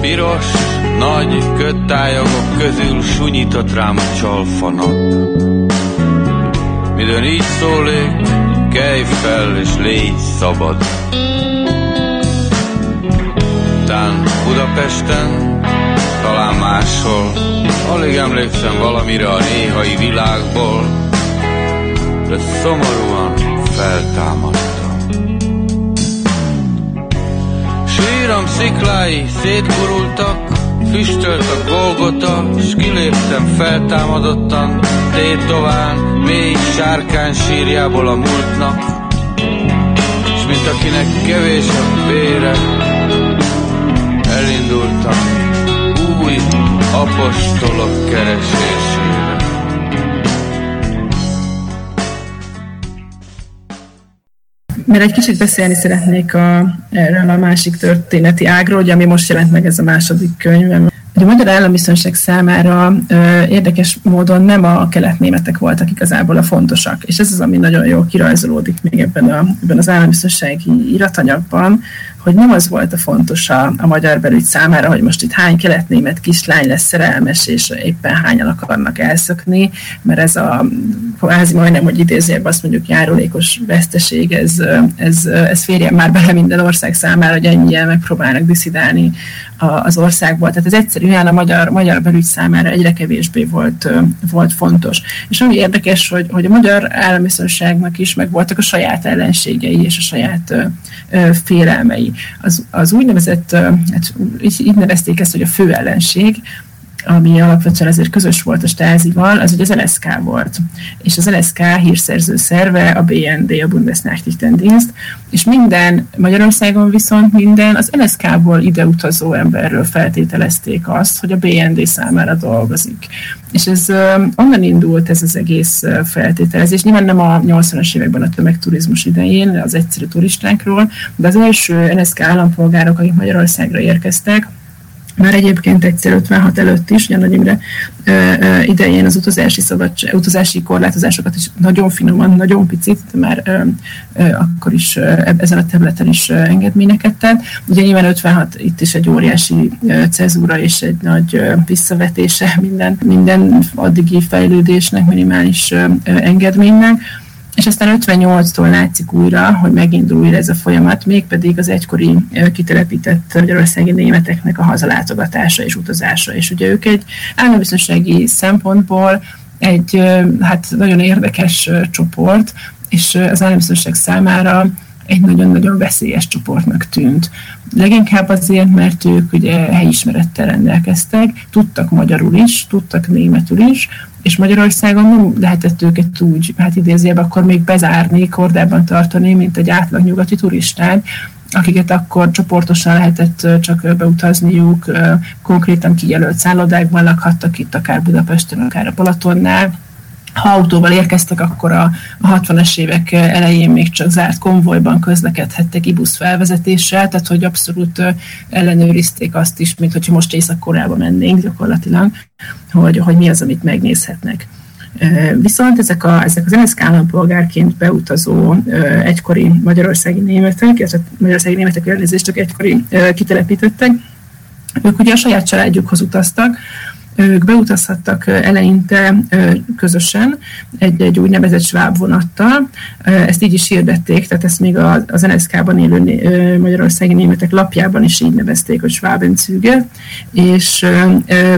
Piros, nagy köttályagok közül sunyított rám a csalfanat. Midőn így szólék, kelj fel és légy szabad. Tán Budapesten, talán máshol, alig emlékszem valamire a néhai világból, de szomorúan feltámadtam. Síram sziklái szétgurultak, füstölt a Golgota, s kiléptem feltámadottan, tétován, mély sárkány sírjából a múltnak, s mint akinek kevés a bére, elindultam új apostolok keresésére. Mert egy kicsit beszélni szeretnék a, erről a másik történeti ágról, ugye, ami most jelent meg ez a második könyv, hogy a magyar állambiztonság számára ö, érdekes módon nem a keletnémetek voltak igazából a fontosak, és ez az, ami nagyon jól kirajzolódik még ebben, a, ebben az állambiztonsági iratanyagban, hogy nem az volt a fontos a, a magyar belügy számára, hogy most itt hány keletnémet kislány lesz szerelmes, és éppen hányan akarnak elszökni, mert ez a kvázi majdnem, hogy idézőjebb azt mondjuk járulékos veszteség, ez, ez, ez férjen már bele minden ország számára, hogy ennyien megpróbálnak diszidálni az országból. Tehát ez egyszerűen a magyar, magyar belügy számára egyre kevésbé volt, volt fontos. És ami érdekes, hogy, hogy a magyar állambiztonságnak is meg voltak a saját ellenségei és a saját félelmei. Az, az úgynevezett, hát így nevezték ezt, hogy a fő ellenség, ami alapvetően azért közös volt a Stázival, az ugye az LSK volt. És az LSK hírszerző szerve a BND, a Bundesnachrichtendienst, és minden, Magyarországon viszont minden az LSK-ból ideutazó emberről feltételezték azt, hogy a BND számára dolgozik. És ez onnan indult ez az egész feltételezés. Nyilván nem a 80-as években a tömegturizmus idején, az egyszerű turistákról, de az első NSK állampolgárok, akik Magyarországra érkeztek, már egyébként egyszer 56 előtt is, Nagy Imre idején az utazási, szabadság, utazási korlátozásokat is nagyon finoman, nagyon picit, már ö, ö, akkor is ezen a területen is engedményeket tett. Ugye nyilván 56 itt is egy óriási cezúra és egy nagy visszavetése minden, minden addigi fejlődésnek, minimális engedménynek és aztán 58-tól látszik újra, hogy megindul újra ez a folyamat, mégpedig az egykori kitelepített magyarországi németeknek a hazalátogatása és utazása. És ugye ők egy állambiztonsági szempontból egy hát nagyon érdekes csoport, és az állambiztonság számára egy nagyon-nagyon veszélyes csoportnak tűnt. Leginkább azért, mert ők ugye helyismerettel rendelkeztek, tudtak magyarul is, tudtak németül is, és Magyarországon nem lehetett őket úgy, hát idézőjebb akkor még bezárni, kordában tartani, mint egy átlag nyugati turistát, akiket akkor csoportosan lehetett csak beutazniuk, konkrétan kijelölt szállodákban lakhattak itt, akár Budapesten, akár a Balatonnál, ha autóval érkeztek, akkor a, a 60-as évek elején még csak zárt konvojban közlekedhettek ibusz felvezetéssel, tehát hogy abszolút ellenőrizték azt is, mint hogyha most Észak-Koreába mennénk gyakorlatilag, hogy, hogy mi az, amit megnézhetnek. Viszont ezek, a, ezek az NSZK állampolgárként beutazó egykori magyarországi németek, illetve magyarországi németek elnézést csak egykori kitelepítettek, ők ugye a saját családjukhoz utaztak, ők beutazhattak eleinte közösen egy, egy úgynevezett sváb vonattal. Ezt így is hirdették, tehát ezt még az NSZK-ban élő magyarországi németek lapjában is így nevezték, hogy Schwabenzüge, és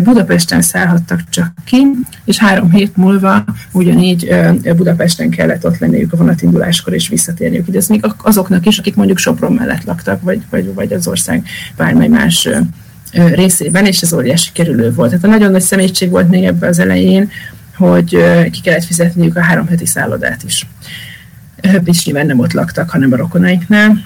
Budapesten szállhattak csak ki, és három hét múlva ugyanígy Budapesten kellett ott lenniük a vonatinduláskor, és visszatérniük ide. Ez még azoknak is, akik mondjuk Sopron mellett laktak, vagy, vagy, vagy az ország bármely más részében, és ez óriási kerülő volt. Tehát a nagyon nagy személyiség volt még ebben az elején, hogy ki kellett fizetniük a három heti szállodát is. És nyilván nem ott laktak, hanem a rokonaiknál.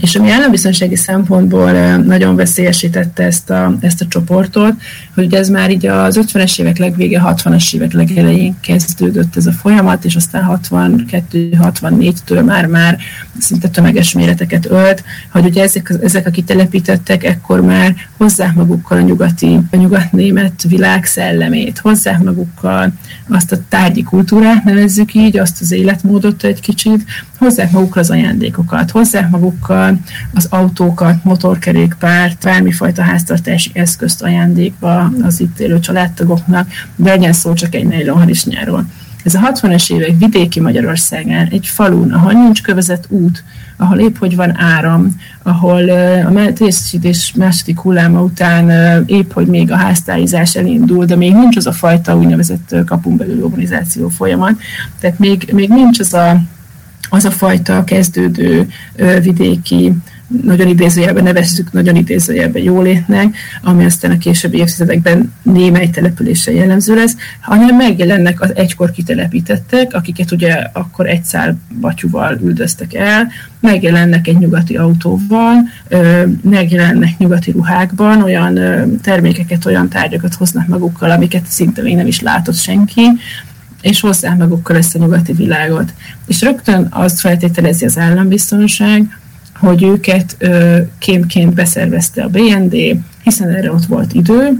És ami állambiztonsági szempontból nagyon veszélyesítette ezt a, ezt a csoportot, hogy ez már így az 50-es évek legvége, 60-as évek legelején kezdődött ez a folyamat, és aztán 62-64-től már, már szinte tömeges méreteket ölt, hogy ugye ezek, ezek akik telepítettek, ekkor már hozzák magukkal a nyugati, a nyugatnémet világ szellemét, hozzák magukkal azt a tárgyi kultúrát, nevezzük így, azt az életmódot egy kicsit, hozzák magukkal az ajándékokat, hozzák magukkal az autókat, motorkerékpárt, bármifajta háztartási eszközt ajándékba az itt élő családtagoknak, de legyen szó csak egy nyáról. Ez a 60-es évek vidéki Magyarországán, egy falun, ahol nincs kövezett út, ahol épp hogy van áram, ahol a tésztítés második hulláma után épp hogy még a háztárizás elindul, de még nincs az a fajta úgynevezett kapun belül urbanizáció folyamat. Tehát még, még nincs az a, az a fajta kezdődő vidéki nagyon idézőjelben nevezzük nagyon idézőjelben jólétnek, ami aztán a későbbi évtizedekben némely települése jellemző lesz, hanem megjelennek az egykor kitelepítettek, akiket ugye akkor egy szál batyúval üldöztek el, megjelennek egy nyugati autóval, megjelennek nyugati ruhákban, olyan termékeket, olyan tárgyakat hoznak magukkal, amiket szinte még nem is látott senki, és hozzá magukkal ezt a nyugati világot. És rögtön azt feltételezi az állambiztonság, hogy őket kémként beszervezte a BND, hiszen erre ott volt idő,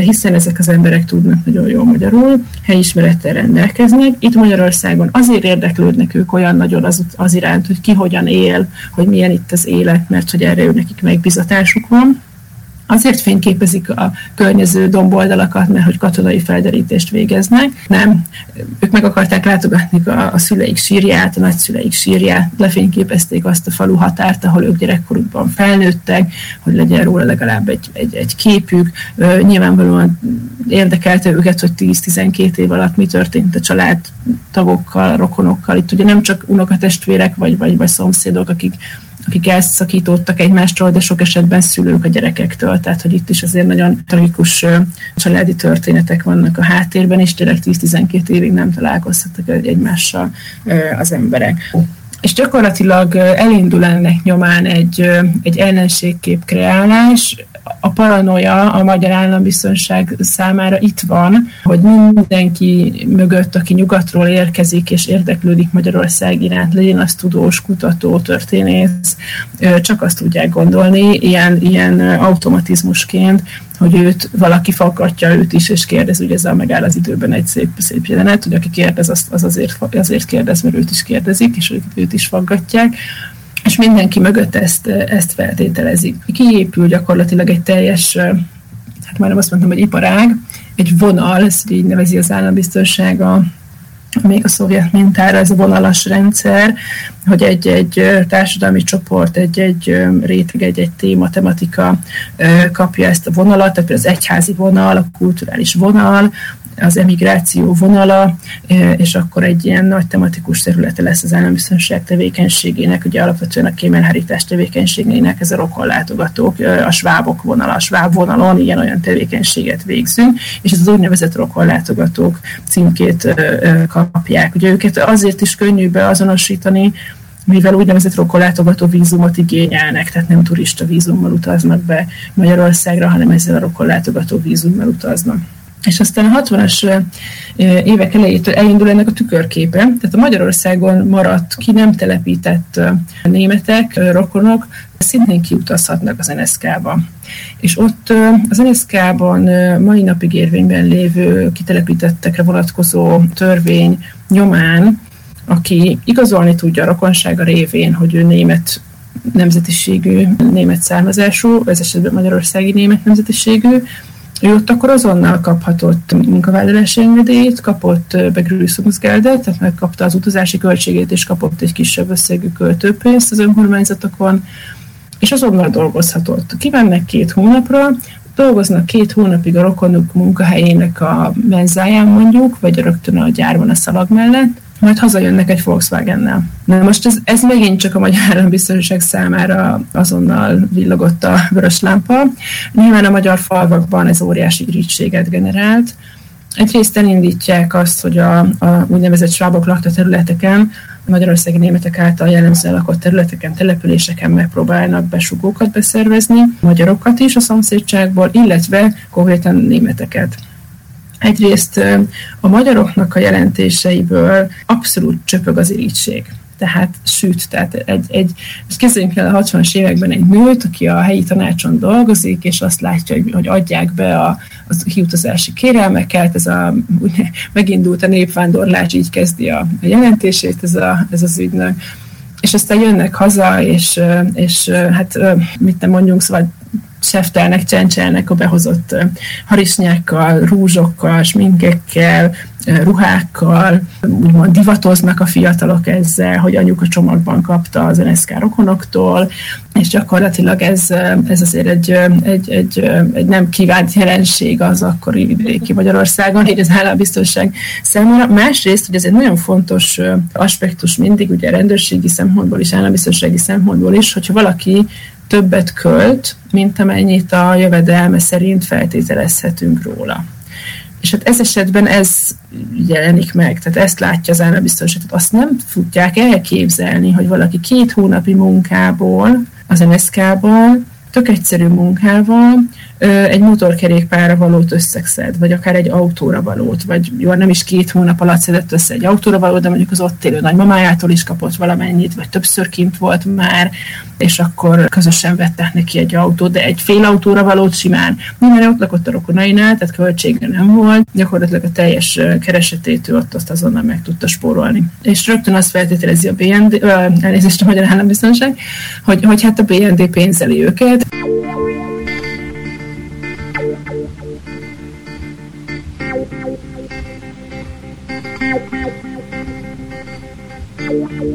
hiszen ezek az emberek tudnak nagyon jól magyarul, helyismerettel rendelkeznek. Itt Magyarországon azért érdeklődnek ők olyan nagyon az, az iránt, hogy ki hogyan él, hogy milyen itt az élet, mert hogy erre ő nekik megbizatásuk van Azért fényképezik a környező domboldalakat, mert hogy katonai felderítést végeznek. Nem, ők meg akarták látogatni a, a szüleik sírját, a nagyszüleik sírját, lefényképezték azt a falu határt, ahol ők gyerekkorukban felnőttek, hogy legyen róla legalább egy, egy, egy képük. Nyilvánvalóan érdekelte őket, hogy 10-12 év alatt mi történt a család tagokkal, rokonokkal. Itt ugye nem csak unokatestvérek vagy, vagy, vagy szomszédok, akik akik elszakítottak egymástól, de sok esetben szülők a gyerekektől, tehát hogy itt is azért nagyon tragikus családi történetek vannak a háttérben, és tényleg 10-12 évig nem találkozhattak egymással az emberek. És gyakorlatilag elindul ennek nyomán egy, egy ellenségkép kreálás, a paranoia a magyar állambiztonság számára itt van, hogy mindenki mögött, aki nyugatról érkezik és érdeklődik Magyarország iránt, legyen az tudós, kutató, történész, csak azt tudják gondolni, ilyen, ilyen automatizmusként, hogy őt valaki faggatja őt is, és kérdez, ugye ezzel megáll az időben egy szép, szép jelenet, hogy aki kérdez, az, az azért, azért kérdez, mert őt is kérdezik, és őt is faggatják és mindenki mögött ezt, ezt feltételezik. Kiépül gyakorlatilag egy teljes, hát már nem azt mondtam, hogy iparág, egy vonal, ezt így nevezi az állambiztonsága, még a szovjet mintára ez a vonalas rendszer, hogy egy-egy társadalmi csoport, egy-egy réteg, egy-egy téma, tematika kapja ezt a vonalat, tehát az egyházi vonal, a kulturális vonal, az emigráció vonala, és akkor egy ilyen nagy tematikus területe lesz az állambiztonság tevékenységének, ugye alapvetően a kémelhárítás tevékenységének ez a rokonlátogatók, a svábok vonala, a sváb vonalon ilyen-olyan tevékenységet végzünk, és ez az úgynevezett rokonlátogatók címkét kapják. Ugye őket azért is könnyű beazonosítani, mivel úgynevezett rokonlátogató vízumot igényelnek, tehát nem turista vízummal utaznak be Magyarországra, hanem ezzel a rokonlátogató vízummal utaznak. És aztán a 60-as évek elejétől elindul ennek a tükörképe, tehát a Magyarországon maradt, ki nem telepített németek, rokonok, szintén kiutazhatnak az NSZK-ba. És ott az NSZK-ban mai napig érvényben lévő kitelepítettekre vonatkozó törvény nyomán, aki igazolni tudja a rokonsága révén, hogy ő német nemzetiségű, német származású, ez esetben magyarországi német nemzetiségű, ő ott akkor azonnal kaphatott munkavállalási engedélyt, kapott begrüsszumuzgeldet, tehát megkapta az utazási költségét, és kapott egy kisebb összegű költőpénzt az önkormányzatokon, és azonnal dolgozhatott. Kimennek két hónapra, dolgoznak két hónapig a rokonuk munkahelyének a menzáján mondjuk, vagy rögtön a gyárban a szalag mellett, majd hazajönnek egy Volkswagen-nel. Na most ez, ez megint csak a magyar állambiztonság számára azonnal villogott a vörös lámpa. Nyilván a magyar falvakban ez óriási irítséget generált. Egyrészt elindítják azt, hogy a, a úgynevezett svábok lakta területeken, a magyarországi németek által jellemzően lakott területeken, településeken megpróbálnak besugókat beszervezni, magyarokat is a szomszédságból, illetve konkrétan németeket. Egyrészt a magyaroknak a jelentéseiből abszolút csöpög az irítség. Tehát süt, tehát egy, egy most kezdjünk el a 60-as években egy nőt, aki a helyi tanácson dolgozik, és azt látja, hogy, hogy adják be a, a kiutazási kérelmeket, ez a, ugye, megindult a népvándorlás, így kezdi a, a jelentését ez, a, ez az ügynök, és aztán jönnek haza, és, és hát mit nem mondjunk, szóval seftelnek, csencselnek a behozott harisnyákkal, rúzsokkal, sminkekkel, ruhákkal, úgymond divatoznak a fiatalok ezzel, hogy anyuk a csomagban kapta az NSZK rokonoktól, és gyakorlatilag ez, ez azért egy, egy, egy, egy nem kívánt jelenség az akkori vidéki Magyarországon, így az állambiztonság számára. Másrészt, hogy ez egy nagyon fontos aspektus mindig, ugye rendőrségi szempontból is, állambiztonsági szempontból is, hogyha valaki többet költ, mint amennyit a jövedelme szerint feltételezhetünk róla. És hát ez esetben ez jelenik meg, tehát ezt látja az állambiztonság. Tehát azt nem tudják elképzelni, hogy valaki két hónapi munkából, az MSZK-ból, tök egyszerű munkával egy motorkerékpára valót összegszed, vagy akár egy autóra valót, vagy jó, nem is két hónap alatt szedett össze egy autóra valót, de mondjuk az ott élő nagymamájától is kapott valamennyit, vagy többször kint volt már, és akkor közösen vettek neki egy autót, de egy fél autóra valót simán. Minden ott lakott a rokonainál, tehát költsége nem volt, gyakorlatilag a teljes keresetét ő ott azt azonnal meg tudta spórolni. És rögtön azt feltételezi a BND, elnézést a Magyar Állambiztonság, hogy, hogy hát a BND pénzeli őket. Bye.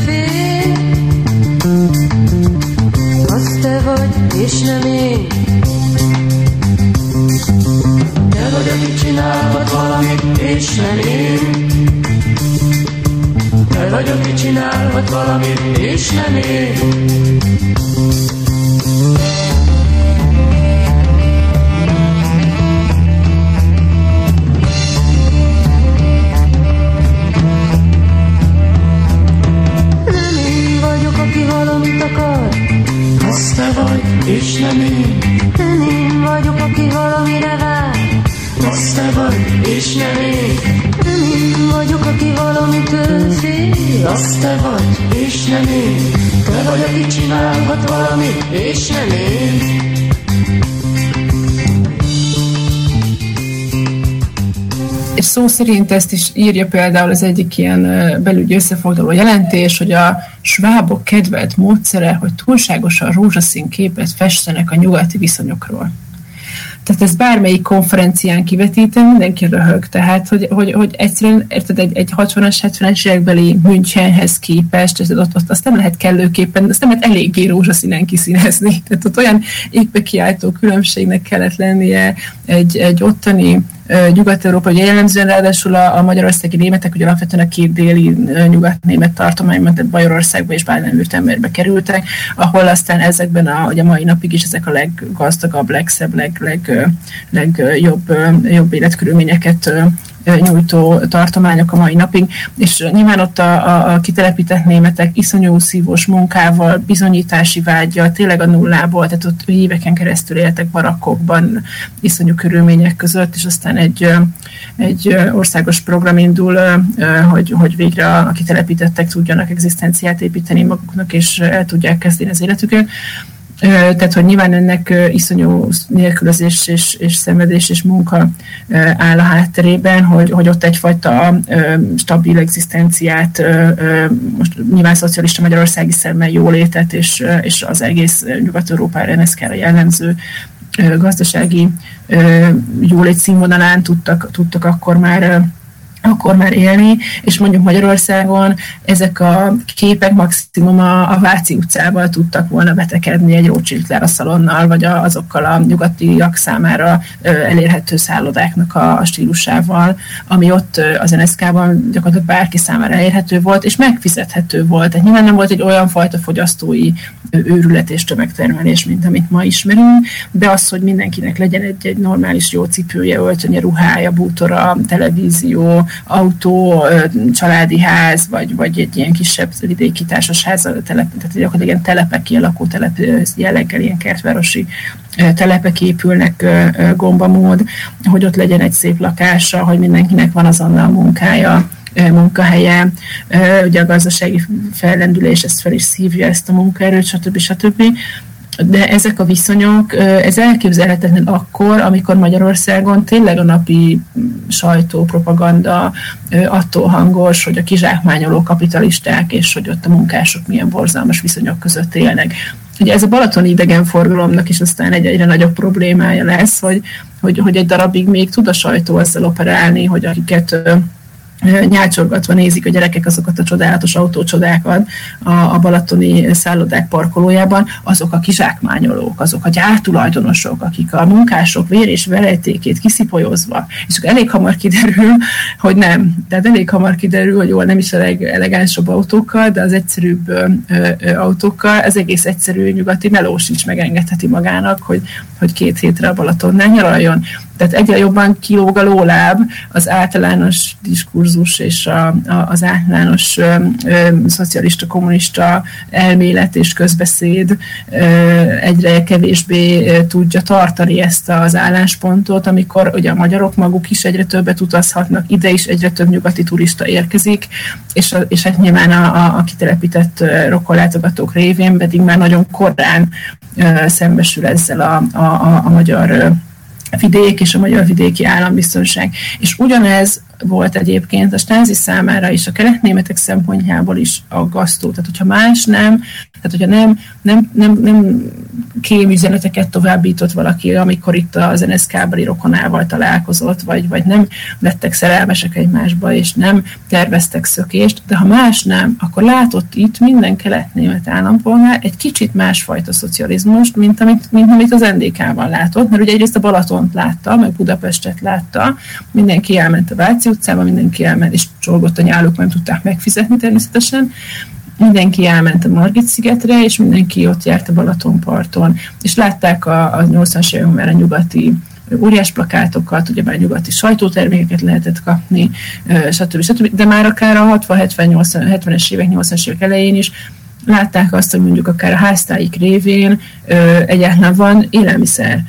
szerint ezt is írja például az egyik ilyen belügyi összefoglaló jelentés, hogy a svábok kedvelt módszere, hogy túlságosan rózsaszín képet festenek a nyugati viszonyokról. Tehát ez bármelyik konferencián kivetítem, mindenki röhög. Tehát, hogy, hogy, hogy egyszerűen, érted, egy, egy 60-as, 70-es évekbeli Münchenhez képest, és ott, ott azt nem lehet kellőképpen, azt nem lehet eléggé rózsaszínen kiszínezni. Tehát ott olyan égbe kiáltó különbségnek kellett lennie egy, egy ottani Nyugat-Európa, ugye jellemzően ráadásul a, a magyarországi németek, ugye alapvetően a két déli nyugat-német tartományban, tehát Bajorországba és Baden-Württembergbe kerültek, ahol aztán ezekben a, ugye a mai napig is ezek a leggazdagabb, legszebb, leg, leg, legjobb jobb életkörülményeket nyújtó tartományok a mai napig, és nyilván ott a, a, a kitelepített németek iszonyú szívós munkával, bizonyítási vágyjal, tényleg a nullából, tehát ott éveken keresztül éltek barakkokban, iszonyú körülmények között, és aztán egy, egy országos program indul, hogy, hogy végre a kitelepítettek tudjanak egzisztenciát építeni maguknak, és el tudják kezdeni az életüket tehát, hogy nyilván ennek iszonyú nélkülözés és, és szenvedés és munka áll a hátterében, hogy, hogy ott egyfajta stabil egzisztenciát, most nyilván szocialista magyarországi szemmel jólétet, és, és az egész Nyugat-Európára NSZK-ra jellemző gazdasági jólét színvonalán tudtak, tudtak akkor már akkor már élni, és mondjuk Magyarországon ezek a képek maximum a, a Váci utcával tudtak volna betekedni egy Rothschild szalonnal, vagy a, azokkal a nyugatiak számára ö, elérhető szállodáknak a, a stílusával, ami ott ö, az NSZK-ban gyakorlatilag bárki számára elérhető volt, és megfizethető volt. Tehát nyilván nem volt egy olyan fajta fogyasztói őrület és tömegtermelés, mint amit ma ismerünk, de az, hogy mindenkinek legyen egy, egy normális jó cipője, öltönye, ruhája, bútora, televízió, autó, családi ház, vagy, vagy egy ilyen kisebb vidéki társasház, telep, tehát gyakorlatilag ilyen telepek, ilyen lakótelep jelleggel, ilyen kertvárosi telepek épülnek gombamód, hogy ott legyen egy szép lakása, hogy mindenkinek van azonnal munkája, munkahelye, ugye a gazdasági fellendülés ezt fel is szívja ezt a munkaerőt, stb. stb de ezek a viszonyok, ez elképzelhetetlen akkor, amikor Magyarországon tényleg a napi sajtó, propaganda attól hangos, hogy a kizsákmányoló kapitalisták, és hogy ott a munkások milyen borzalmas viszonyok között élnek. Ugye ez a balatoni idegenforgalomnak is aztán egy egyre nagyobb problémája lesz, hogy, hogy, hogy egy darabig még tud a sajtó ezzel operálni, hogy akiket nyálcsorgatva nézik a gyerekek azokat a csodálatos autócsodákat a, a balatoni szállodák parkolójában, azok a kizsákmányolók, azok a gyártulajdonosok, akik a munkások vér és verejtékét kiszipolyozva, és akkor elég hamar kiderül, hogy nem. Tehát elég hamar kiderül, hogy jól nem is a legelegánsabb autókkal, de az egyszerűbb ö, ö, autókkal, az egész egyszerű nyugati melós is megengedheti magának, hogy, hogy két hétre a Balatonnál nyaraljon. Tehát egyre jobban kilóg a lóláb az általános diskurzus és a, a, az általános ö, ö, szocialista, kommunista elmélet és közbeszéd ö, egyre kevésbé tudja tartani ezt az álláspontot, amikor ugye a magyarok maguk is egyre többet utazhatnak, ide is egyre több nyugati turista érkezik, és, a, és hát nyilván a, a, a kitelepített rokkollátogatók révén pedig már nagyon korán ö, szembesül ezzel a, a, a, a magyar vidék és a magyar vidéki állambiztonság. És ugyanez volt egyébként a stázi számára és a keletnémetek szempontjából is aggasztó. Tehát, hogyha más nem, tehát, hogyha nem, nem, nem, nem kémüzeneteket továbbított valaki, amikor itt az NSZK-beli rokonával találkozott, vagy, vagy nem lettek szerelmesek egymásba, és nem terveztek szökést, de ha más nem, akkor látott itt minden keletnémet állampolgár egy kicsit másfajta szocializmust, mint amit, mint amit az NDK-ban látott, mert ugye egyrészt a Balatont látta, meg Budapestet látta, mindenki elment a Váci utcába, mindenki elment, és csorgott a nyáluk, nem tudták megfizetni természetesen, mindenki elment a Margit szigetre, és mindenki ott járt a Balatonparton, és látták a, a 80-as években már a nyugati óriás plakátokat, ugyebár nyugati sajtótermékeket lehetett kapni, stb. stb. De már akár a 60-70-es évek, 80-as évek elején is látták azt, hogy mondjuk akár a háztáik révén egyáltalán van élelmiszer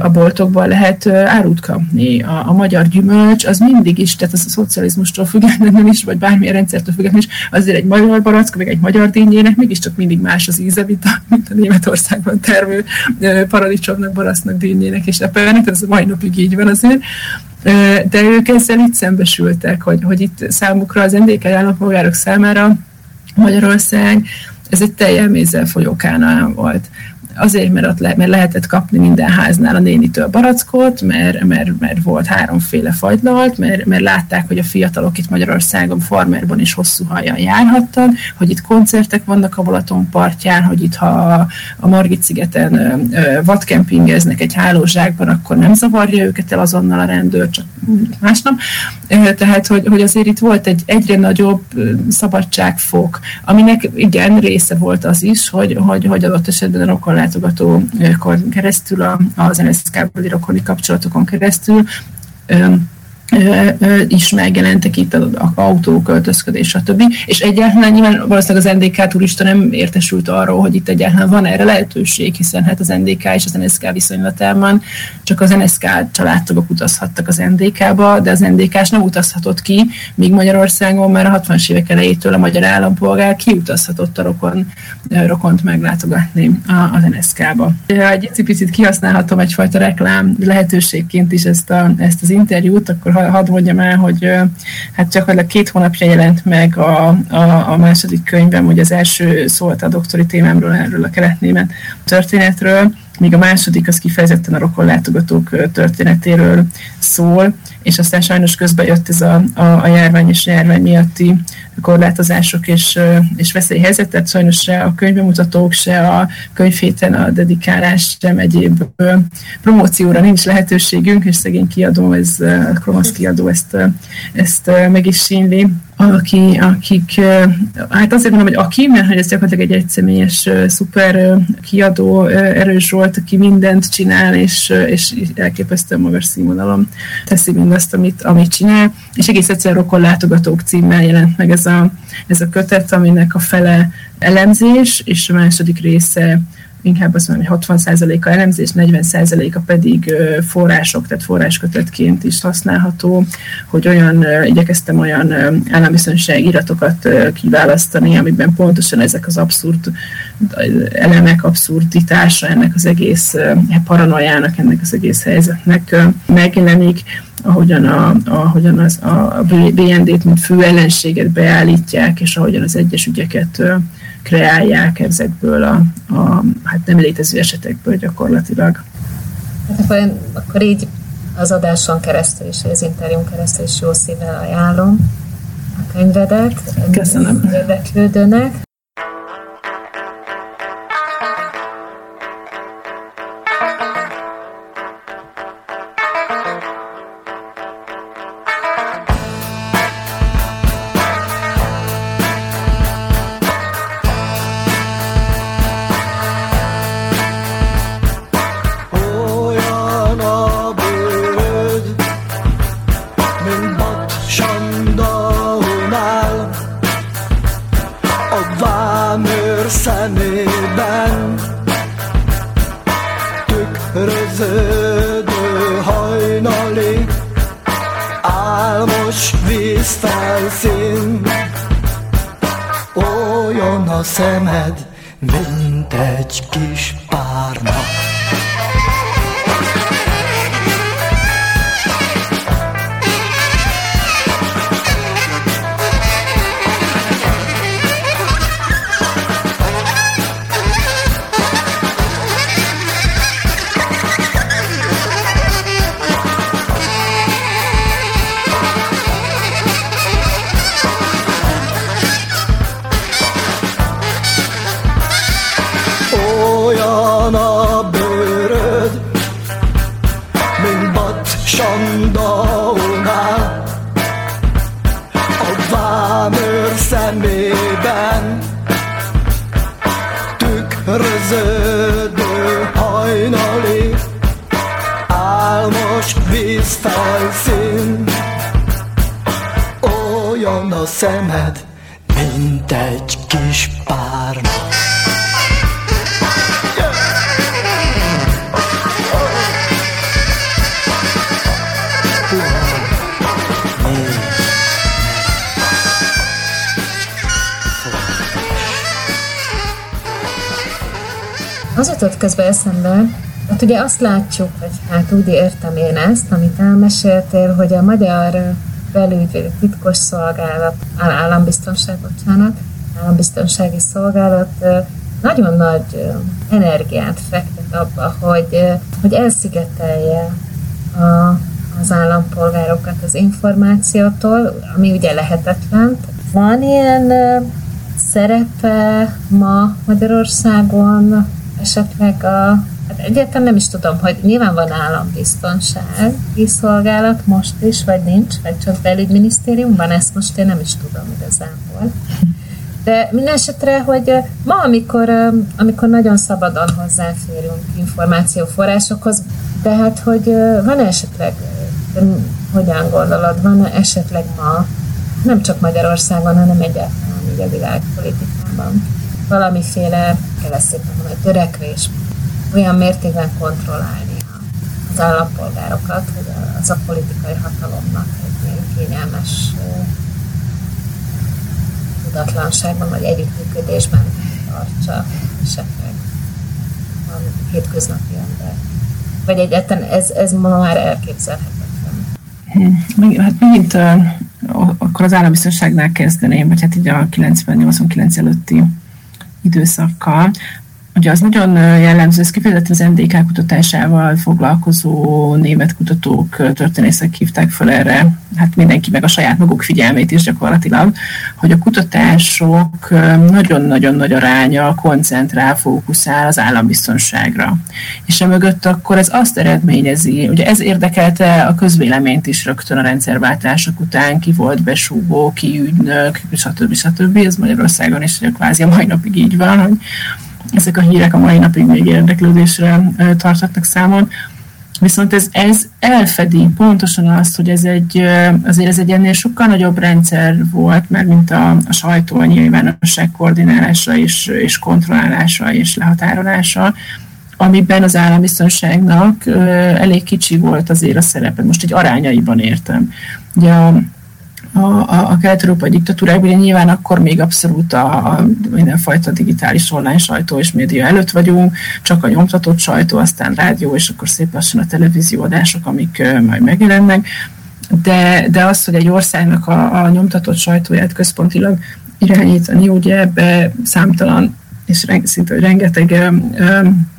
a boltokban lehet árut kapni. A, a magyar gyümölcs az mindig is, tehát az a szocializmustól függetlenül is, vagy bármilyen rendszertől függetlenül is, azért egy magyar barack, meg egy magyar dinnyének mégiscsak mindig más az íze, mint a, mint a Németországban termő paradicsomnak, barasznak, dinnyének és epernek, ez a mai napig így van azért de ők ezzel itt szembesültek, hogy, hogy itt számukra az NDK állampolgárok számára Magyarország ez egy teljel mézzel folyókánál volt azért, mert, ott le, mert lehetett kapni minden háznál a nénitől barackot, mert, mert, mert volt háromféle fagylalt, mert, mert látták, hogy a fiatalok itt Magyarországon farmerban is hosszú hajjal járhattak, hogy itt koncertek vannak a Balaton partján, hogy itt ha a, a Margit szigeten vadkempingeznek egy hálózsákban, akkor nem zavarja őket el azonnal a rendőr, csak másnap. Tehát, hogy, hogy azért itt volt egy egyre nagyobb szabadságfok, aminek igen, része volt az is, hogy, hogy, hogy adott esetben a rokon látogatókon keresztül, az NSZK-beli rokoni kapcsolatokon keresztül is megjelentek itt az autó, költözködés, stb. És egyáltalán nyilván valószínűleg az NDK turista nem értesült arról, hogy itt egyáltalán van erre lehetőség, hiszen hát az NDK és az NSK viszonylatában csak az NSK családtagok utazhattak az NDK-ba, de az NDK-s nem utazhatott ki, míg Magyarországon már a 60-as évek elejétől a magyar állampolgár kiutazhatott a rokon, rokont meglátogatni az NSK-ba. Egy picit kihasználhatom egyfajta reklám lehetőségként is ezt, a, ezt az interjút, akkor hadd mondjam el, hogy hát gyakorlatilag két hónapja jelent meg a, a, a második könyvem, hogy az első szólt a doktori témámról, erről a keletnémet történetről, míg a második az kifejezetten a rokonlátogatók történetéről szól, és aztán sajnos közben jött ez a, a, a járvány és a járvány miatti korlátozások és, és veszélyhelyzet, tehát sajnos se a könyvbemutatók, se a könyvhéten a dedikálás, sem egyéb promócióra nincs lehetőségünk, és szegény kiadó, ez a Kromasz kiadó ezt, ezt meg is sínli aki, akik, hát azért mondom, hogy aki, mert hogy ez gyakorlatilag egy egyszemélyes szuper kiadó, erős volt, aki mindent csinál, és, és elképesztően magas színvonalon teszi mindazt, amit, amit csinál, és egész egyszerűen rokon látogatók címmel jelent meg ez a, ez a kötet, aminek a fele elemzés, és a második része inkább azt mondom, hogy 60%-a elemzés, 40%-a pedig források, tehát forráskötetként is használható, hogy olyan, igyekeztem olyan állambiztonság iratokat kiválasztani, amikben pontosan ezek az abszurd elemek, abszurditása ennek az egész paranoiának, ennek az egész helyzetnek megjelenik, ahogyan, a, ahogyan az, a BND-t, mint fő ellenséget beállítják, és ahogyan az egyes ügyeket kreálják ezekből a, a hát nem létező esetekből gyakorlatilag. Hát akkor, akkor így az adáson keresztül és az interjún keresztül is jó szívvel ajánlom a könyvedet. Köszönöm. Érdeklődőnek. Az jutott közben eszembe, hát ugye azt látjuk, hogy hát úgy értem én ezt, amit elmeséltél, hogy a magyar belügyvédi titkos szolgálat, állambiztonság, bocsánat, állambiztonsági szolgálat nagyon nagy energiát fektet abba, hogy, hogy elszigetelje a, az állampolgárokat az információtól, ami ugye lehetetlen. Van ilyen szerepe ma Magyarországon esetleg a Hát egyáltalán nem is tudom, hogy nyilván van állambiztonság szolgálat most is, vagy nincs, vagy csak belügyminisztériumban, ezt most én nem is tudom igazából. De minden esetre, hogy ma, amikor, amikor nagyon szabadon hozzáférünk információforrásokhoz, de hát, hogy van esetleg, hogyan gondolod, van esetleg ma, nem csak Magyarországon, hanem egyáltalán így a világpolitikában valamiféle, kell szépen mondani, törekvés olyan mértékben kontrollálni az állampolgárokat, hogy az a politikai hatalomnak egy ilyen kényelmes tudatlanságban vagy együttműködésben tartsa esetleg a hétköznapi ember. Vagy egyáltalán ez, ez ma már elképzelhetetlen. Hát megint akkor az állambiztonságnál kezdeném, vagy hát így a 90-89 előtti időszakkal, Ugye az nagyon jellemző, ez kifejezetten az NDK kutatásával foglalkozó német kutatók, történészek hívták fel erre, hát mindenki meg a saját maguk figyelmét is gyakorlatilag, hogy a kutatások nagyon-nagyon nagy aránya koncentrál, fókuszál az állambiztonságra. És emögött akkor ez azt eredményezi, ugye ez érdekelte a közvéleményt is rögtön a rendszerváltások után, ki volt besúgó, ki ügynök, stb. stb. Ez Magyarországon is kvázi a mai napig így van, hogy ezek a hírek a mai napig még érdeklődésre tartatnak számon. Viszont ez, ez elfedi pontosan azt, hogy ez egy, azért ez egy ennél sokkal nagyobb rendszer volt, mert mint a, a sajtó, a nyilvánosság koordinálása és, és kontrollálása és lehatárolása, amiben az állambiztonságnak elég kicsi volt azért a szerepe. Most egy arányaiban értem. Ugye a, a, a, a kelet-európai diktatúrákban, ugye nyilván akkor még abszolút a, a mindenfajta digitális online sajtó és média előtt vagyunk, csak a nyomtatott sajtó, aztán rádió, és akkor szép lassan a televízióadások, amik majd megjelennek. De, de az, hogy egy országnak a, a nyomtatott sajtóját központilag irányítani, ugye ebbe számtalan és szinte rengeteg um,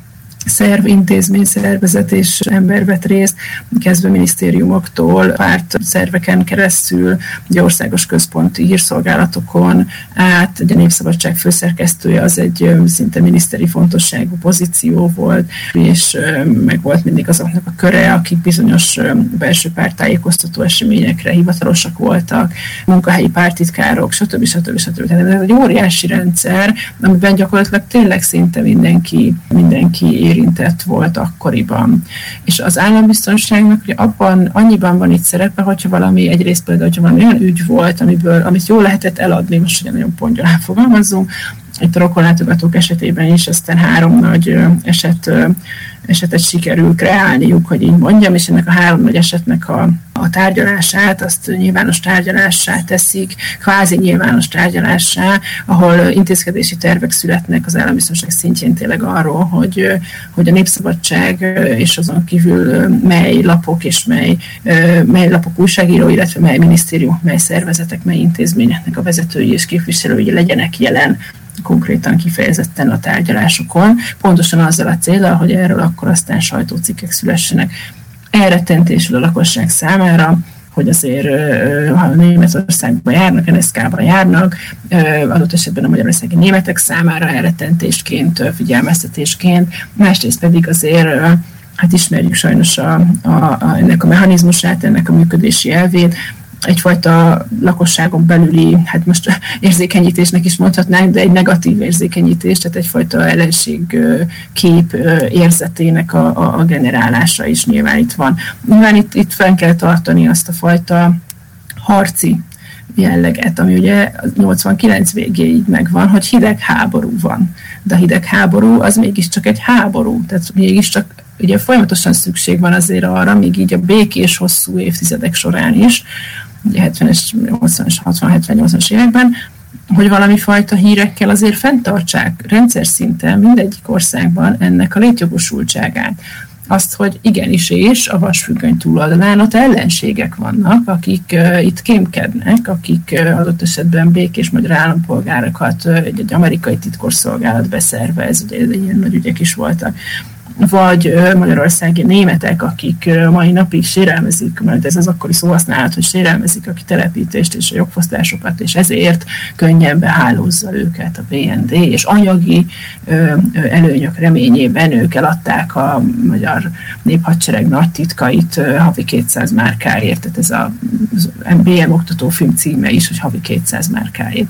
szerv, intézmény, szervezet és ember vett részt, kezdve minisztériumoktól, párt szerveken keresztül, ugye országos központi hírszolgálatokon át, ugye a Népszabadság főszerkesztője az egy szinte miniszteri fontosságú pozíció volt, és meg volt mindig azoknak a köre, akik bizonyos belső pártájékoztató eseményekre hivatalosak voltak, munkahelyi pártitkárok, stb. stb. stb. Tehát ez egy óriási rendszer, amiben gyakorlatilag tényleg szinte mindenki, mindenki érintett volt akkoriban. És az állambiztonságnak ugye abban annyiban van itt szerepe, hogyha valami egyrészt például, hogyha valami olyan ügy volt, amiből, amit jól lehetett eladni, most ugye nagyon pongyolán fogalmazzunk, itt a rokonlátogatók esetében is, aztán három nagy eset, esetet sikerül kreálniuk, hogy így mondjam, és ennek a három nagy esetnek a, a tárgyalását, azt nyilvános tárgyalássá teszik, kvázi nyilvános tárgyalássá, ahol intézkedési tervek születnek az állambiztonság szintjén tényleg arról, hogy, hogy a népszabadság és azon kívül mely lapok és mely, mely lapok újságíró, illetve mely minisztérium, mely szervezetek, mely intézményeknek a vezetői és képviselői legyenek jelen konkrétan kifejezetten a tárgyalásokon, pontosan azzal a célral, hogy erről akkor aztán sajtócikkek szülessenek. Elrettentésül a lakosság számára, hogy azért, ha Németországba járnak, NSZK-ba járnak, adott esetben a magyarországi németek számára elrettentésként, figyelmeztetésként, másrészt pedig azért hát ismerjük sajnos a, a, a, ennek a mechanizmusát, ennek a működési elvét, egyfajta lakosságon belüli, hát most érzékenyítésnek is mondhatnánk, de egy negatív érzékenyítés, tehát egyfajta ellenség kép érzetének a, a, generálása is nyilván itt van. Nyilván itt, itt fenn kell tartani azt a fajta harci jelleget, ami ugye 89 végéig megvan, hogy hidegháború van. De a hidegháború az mégiscsak egy háború, tehát mégiscsak ugye folyamatosan szükség van azért arra, még így a békés hosszú évtizedek során is, 70-es, 80-as, 60-70-80-as években, hogy valami fajta hírekkel azért fenntartsák rendszer szinten mindegyik országban ennek a létjogosultságát. Azt, hogy igenis és a vasfüggöny túloldalán ott ellenségek vannak, akik uh, itt kémkednek, akik uh, adott esetben békés magyar állampolgárokat uh, egy, egy amerikai titkosszolgálat beszervez, ugye ilyen nagy ügyek is voltak vagy magyarországi németek, akik mai napig sérelmezik, mert ez az akkori szóhasználat, hogy sérelmezik a kitelepítést és a jogfosztásokat, és ezért könnyen behálózza őket a BND, és anyagi előnyök reményében ők eladták a magyar néphadsereg nagy titkait havi 200 márkáért, tehát ez a MBM oktatófilm címe is, hogy havi 200 márkáért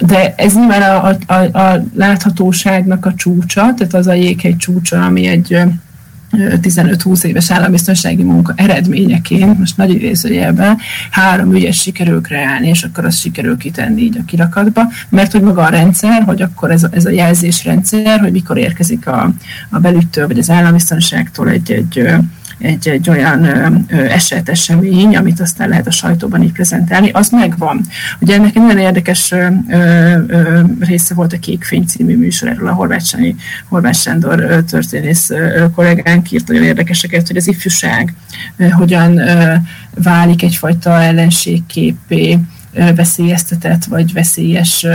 de ez nyilván a, a, a láthatóságnak a csúcsa, tehát az a jéghegy csúcsa, ami egy 15-20 éves állambiztonsági munka eredményeként, most nagy idézőjelben, három ügyes sikerül kreálni, és akkor azt sikerül kitenni így a kirakatba, mert hogy maga a rendszer, hogy akkor ez a, ez a jelzésrendszer, hogy mikor érkezik a, a belüttől, vagy az állambiztonságtól egy, egy egy, egy olyan eset, esemény, amit aztán lehet a sajtóban így prezentálni, az megvan. Ugye ennek egy nagyon érdekes része volt a Kékfény című műsor, erről a Horváth, Horváth Sándor történész kollégánk írt nagyon érdekeseket, hogy az ifjúság hogyan válik egyfajta ellenségképé, veszélyeztetett vagy veszélyes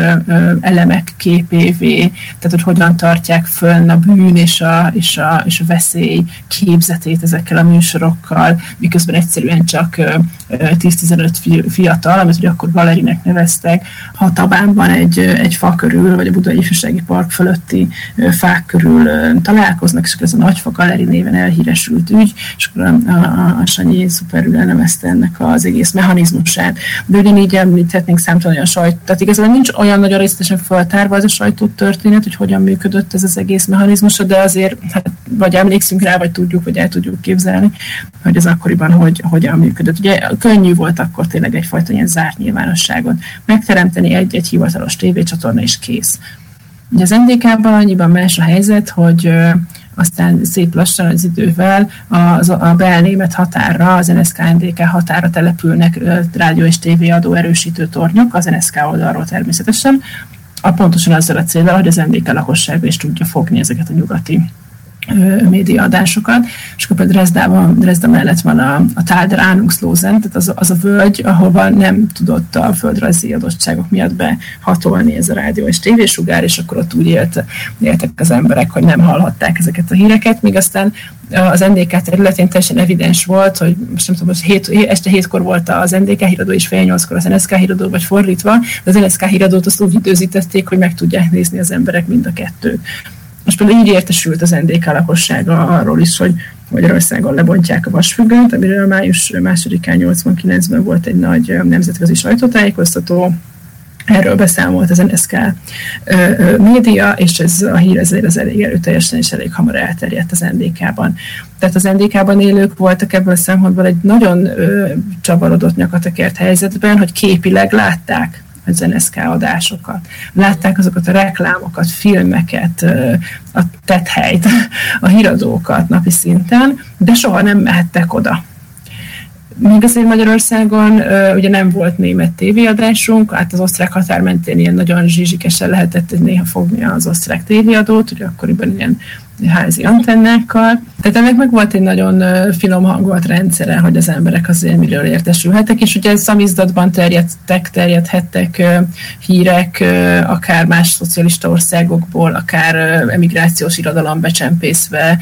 elemek képévé, tehát hogy hogyan tartják fönn a bűn és a, és a, és a veszély képzetét ezekkel a műsorokkal, miközben egyszerűen csak 10-15 fiatal, amit ugye akkor Valerinek neveztek, Hatabánban egy, egy fa körül, vagy a Budai Ifjúsági Park fölötti fák körül találkoznak, és akkor ez a Nagyfa Galeri néven elhíresült ügy, és akkor a, a, a Sanyi szuperül elnevezte ennek az egész mechanizmusát. De ugyanígy említhetnénk számtalan sajt, tehát igazából nincs olyan nagyon részletesen feltárva az a sajtó történet, hogy hogyan működött ez az egész mechanizmus, de azért hát, vagy emlékszünk rá, vagy tudjuk, vagy el tudjuk képzelni, hogy az akkoriban hogy, hogyan működött. Ugye könnyű volt akkor tényleg egyfajta ilyen zárt nyilvánosságot megteremteni egy-egy hivatalos tévécsatorna is kész. Ugye az NDK-ban annyiban más a helyzet, hogy aztán szép lassan az idővel az, a belnémet határra, az NSK-NDK határa települnek rádió és tévé adó erősítő tornyok, az NSK oldalról természetesen, a pontosan azzal a célral, hogy az NDK lakossága is tudja fogni ezeket a nyugati médiaadásokat, és akkor Dresdában, Dresda mellett van a, a Tálder Ahnungslózen, tehát az, az a völgy, ahova nem tudott a földrajzi adottságok miatt behatolni ez a rádió és tévésugár, és akkor ott úgy élt, éltek az emberek, hogy nem hallhatták ezeket a híreket, míg aztán az NDK területén teljesen evidens volt, hogy most nem tudom, hogy hét, este hétkor volt az NDK híradó és fél nyolckor az NSK híradó, vagy fordítva, de az NSK híradót azt úgy időzítették, hogy meg tudják nézni az emberek mind a kettőt. Most például így értesült az NDK lakossága arról is, hogy Magyarországon lebontják a vasfüggönyt, amiről május 2-án 89-ben volt egy nagy nemzetközi sajtótájékoztató, Erről beszámolt az NSK média, és ez a hír ezért az elég erőteljesen és elég hamar elterjedt az NDK-ban. Tehát az NDK-ban élők voltak ebből a szempontból egy nagyon ö, csavarodott nyakatekert helyzetben, hogy képileg látták az NSK adásokat. Látták azokat a reklámokat, filmeket, a tethelyt, a híradókat napi szinten, de soha nem mehettek oda. Még azért Magyarországon ugye nem volt német tévéadásunk, hát az osztrák határ mentén ilyen nagyon zsizsikesen lehetett néha fogni az osztrák tévéadót, ugye akkoriban ilyen házi antennákkal. Tehát ennek meg volt egy nagyon finom hangolt rendszere, hogy az emberek azért miről értesülhettek, és ugye szamizdatban terjedtek, terjedhettek hírek, akár más szocialista országokból, akár emigrációs irodalom becsempészve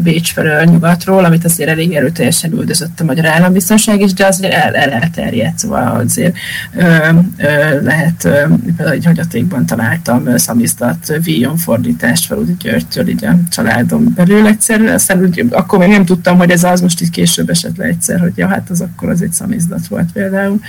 Bécs felől nyugatról, amit azért elég erőteljesen üldözött a magyar állambiztonság is, de azért el, el elterjedt, szóval azért ö, ö, lehet, például egy hagyatékban találtam szamizdat víjon fordítást Faludi Györgytől, így a családom belül egyszer, aztán úgy, akkor még nem tudtam, hogy ez az, most így később esett le egyszer, hogy ja, hát az akkor az egy szamizdat volt például,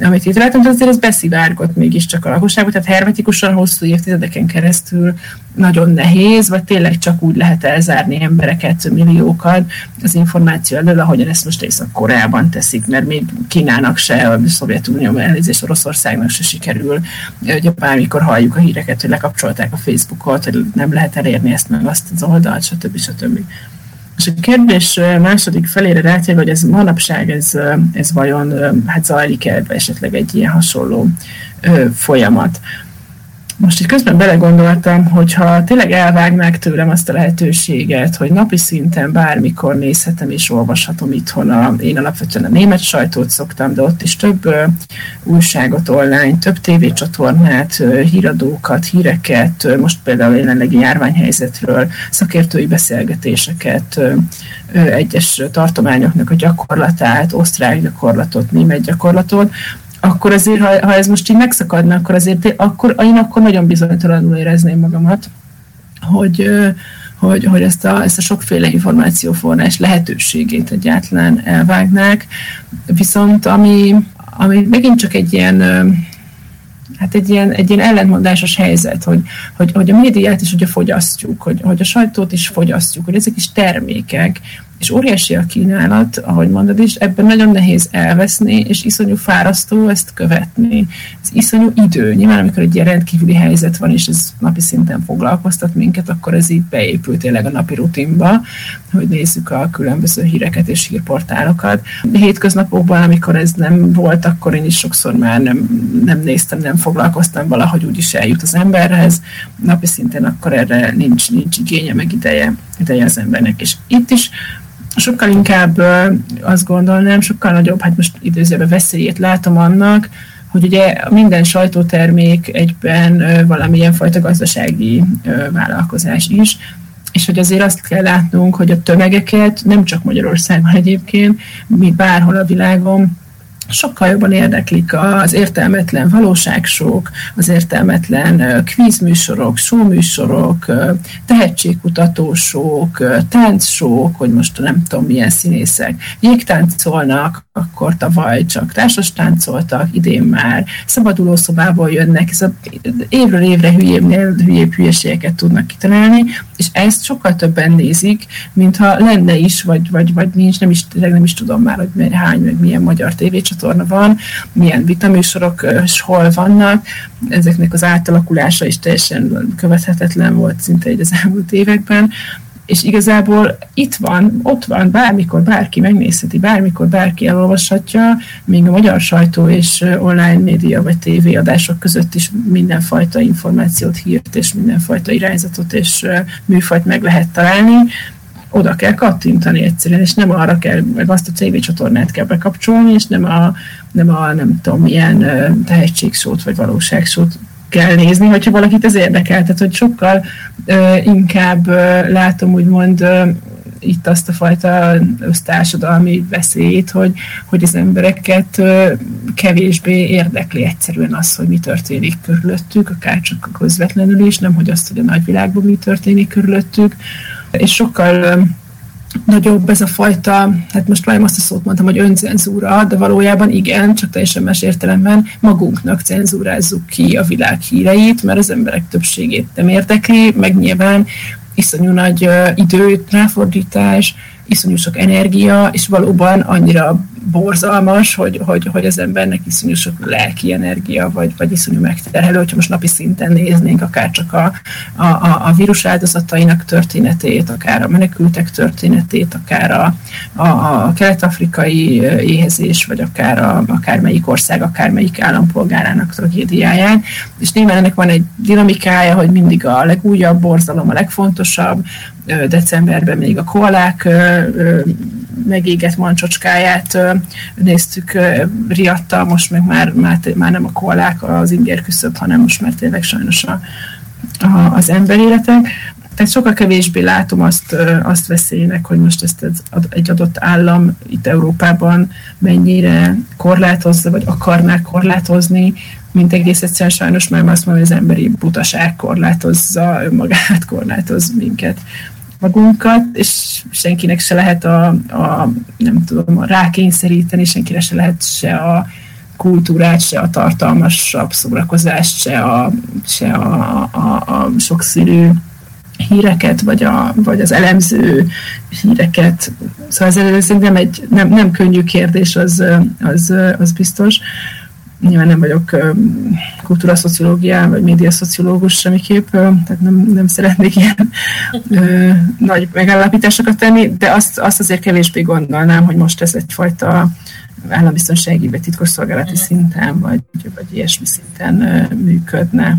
amit itt láttam, de azért ez beszivárgott mégiscsak a lakosságot, tehát hermetikusan hosszú évtizedeken keresztül nagyon nehéz, vagy tényleg csak úgy lehet elzárni embereket, milliókat az információ elől, ahogyan ezt most Észak-Koreában teszik, mert még Kínának se, a Szovjetunió elnézést Oroszországnak se sikerül. Ugye bármikor halljuk a híreket, hogy lekapcsolták a Facebookot, hogy nem lehet elérni ezt meg azt az oldalt, stb. stb. És a kérdés második felére rátérve, hogy ez manapság ez, ez vajon hát zajlik-e esetleg egy ilyen hasonló folyamat most így közben belegondoltam, hogyha tényleg elvágnák tőlem azt a lehetőséget, hogy napi szinten bármikor nézhetem és olvashatom itthon, a, én alapvetően a német sajtót szoktam, de ott is több ö, újságot online, több tévécsatornát, ö, híradókat, híreket, ö, most például jelenlegi járványhelyzetről, szakértői beszélgetéseket, ö, ö, egyes tartományoknak a gyakorlatát, osztrák gyakorlatot, német gyakorlatot, akkor azért, ha, ha ez most így megszakadna, akkor azért akkor, én akkor nagyon bizonytalanul érezném magamat, hogy, hogy, hogy ezt, a, ezt a sokféle információforrás lehetőségét egyáltalán elvágnák. Viszont ami, ami megint csak egy ilyen hát egy ilyen, egy ilyen ellentmondásos helyzet, hogy, hogy, hogy a médiát is ugye fogyasztjuk, hogy, hogy a sajtót is fogyasztjuk, hogy ezek is termékek, és óriási a kínálat, ahogy mondod is, ebben nagyon nehéz elveszni, és iszonyú fárasztó ezt követni. Ez iszonyú idő. Nyilván, amikor egy ilyen rendkívüli helyzet van, és ez napi szinten foglalkoztat minket, akkor ez így beépült tényleg a napi rutinba, hogy nézzük a különböző híreket és hírportálokat. Hétköznapokban, amikor ez nem volt, akkor én is sokszor már nem, nem néztem, nem foglalkoztam, valahogy úgy is eljut az emberhez. Napi szinten akkor erre nincs, nincs igénye, meg ideje, ideje az embernek. És itt is sokkal inkább azt gondolnám, sokkal nagyobb, hát most időzőben veszélyét látom annak, hogy ugye minden sajtótermék egyben valamilyen fajta gazdasági vállalkozás is, és hogy azért azt kell látnunk, hogy a tömegeket nem csak Magyarországon egyébként, mi bárhol a világon sokkal jobban érdeklik az értelmetlen valóságsók, az értelmetlen kvízműsorok, showműsorok, tehetségkutatósók, táncsók, hogy most nem tudom milyen színészek, jégtáncolnak, akkor tavaly csak társas táncoltak, idén már szabadulószobából jönnek, ez a évről évre hülyébbnél hülyébb hülyeségeket tudnak kitalálni, és ezt sokkal többen nézik, mintha lenne is, vagy, vagy, vagy nincs, nem is, nem is tudom már, hogy hány, meg milyen magyar tévécsatorna van, milyen vitaműsorok és hol vannak, ezeknek az átalakulása is teljesen követhetetlen volt szinte egy az elmúlt években, és igazából itt van, ott van, bármikor bárki megnézheti, bármikor bárki elolvashatja, még a magyar sajtó és online média vagy tévéadások között is mindenfajta információt, hírt és mindenfajta irányzatot és műfajt meg lehet találni, oda kell kattintani egyszerűen, és nem arra kell, meg azt a CV csatornát kell bekapcsolni, és nem a, nem a nem tudom milyen tehetségsót vagy valóságsót kell nézni, hogyha valakit ez érdekel. Tehát, hogy sokkal uh, inkább uh, látom úgymond uh, itt azt a fajta össztársadalmi veszélyt, hogy, hogy az embereket uh, kevésbé érdekli egyszerűen az, hogy mi történik körülöttük, akár csak közvetlenül is, nem hogy azt, hogy a nagyvilágban mi történik körülöttük, és sokkal nagyobb ez a fajta, hát most már azt a szót mondtam, hogy öncenzúra, de valójában igen, csak teljesen más értelemben magunknak cenzúrázzuk ki a világ híreit, mert az emberek többségét nem érdekli, meg nyilván iszonyú nagy időt, ráfordítás, iszonyú sok energia, és valóban annyira borzalmas, hogy, hogy, hogy az embernek iszonyú sok lelki energia, vagy, vagy iszonyú megterhelő, hogyha most napi szinten néznénk akár csak a, a, a vírus áldozatainak történetét, akár a menekültek történetét, akár a, a, a kelet-afrikai éhezés, vagy akár a, akármelyik ország, akármelyik állampolgárának tragédiáján. És nyilván ennek van egy dinamikája, hogy mindig a legújabb borzalom, a legfontosabb, decemberben még a koalák megégett mancsocskáját néztük riadta, most meg már, már, már nem a koalák az inger küszöb, hanem most már tényleg sajnos a, a, az emberéletek. Tehát sokkal kevésbé látom azt, azt veszélynek, hogy most ezt egy adott állam itt Európában mennyire korlátozza, vagy akarná korlátozni, mint egész egyszerűen sajnos már azt mondom, hogy az emberi butaság korlátozza önmagát, korlátoz minket magunkat, és senkinek se lehet a, a nem tudom, a rákényszeríteni, senkire se lehet se a kultúrát, se a tartalmasabb szórakozást, se a, se a, a, a sokszínű híreket, vagy, a, vagy az elemző híreket. Szóval ez, nem, egy, nem, nem könnyű kérdés, az, az, az biztos nyilván nem vagyok kultúraszociológia vagy médiaszociológus semmiképp, tehát nem, nem szeretnék ilyen nagy megállapításokat tenni, de azt, azt azért kevésbé gondolnám, hogy most ez egyfajta állambiztonsági vagy titkosszolgálati szinten, vagy, vagy ilyesmi szinten működne.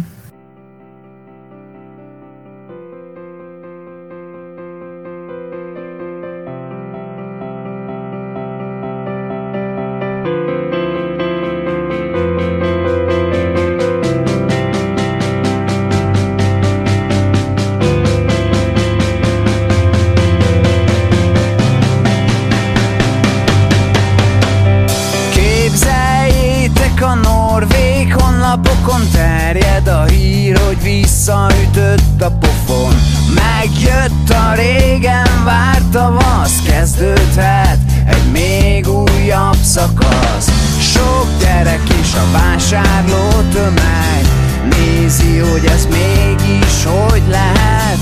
a pofon. Megjött a régen várt tavasz Kezdődhet egy még újabb szakasz. Sok gyerek és a vásárló tömeg Nézi, hogy ez mégis hogy lehet.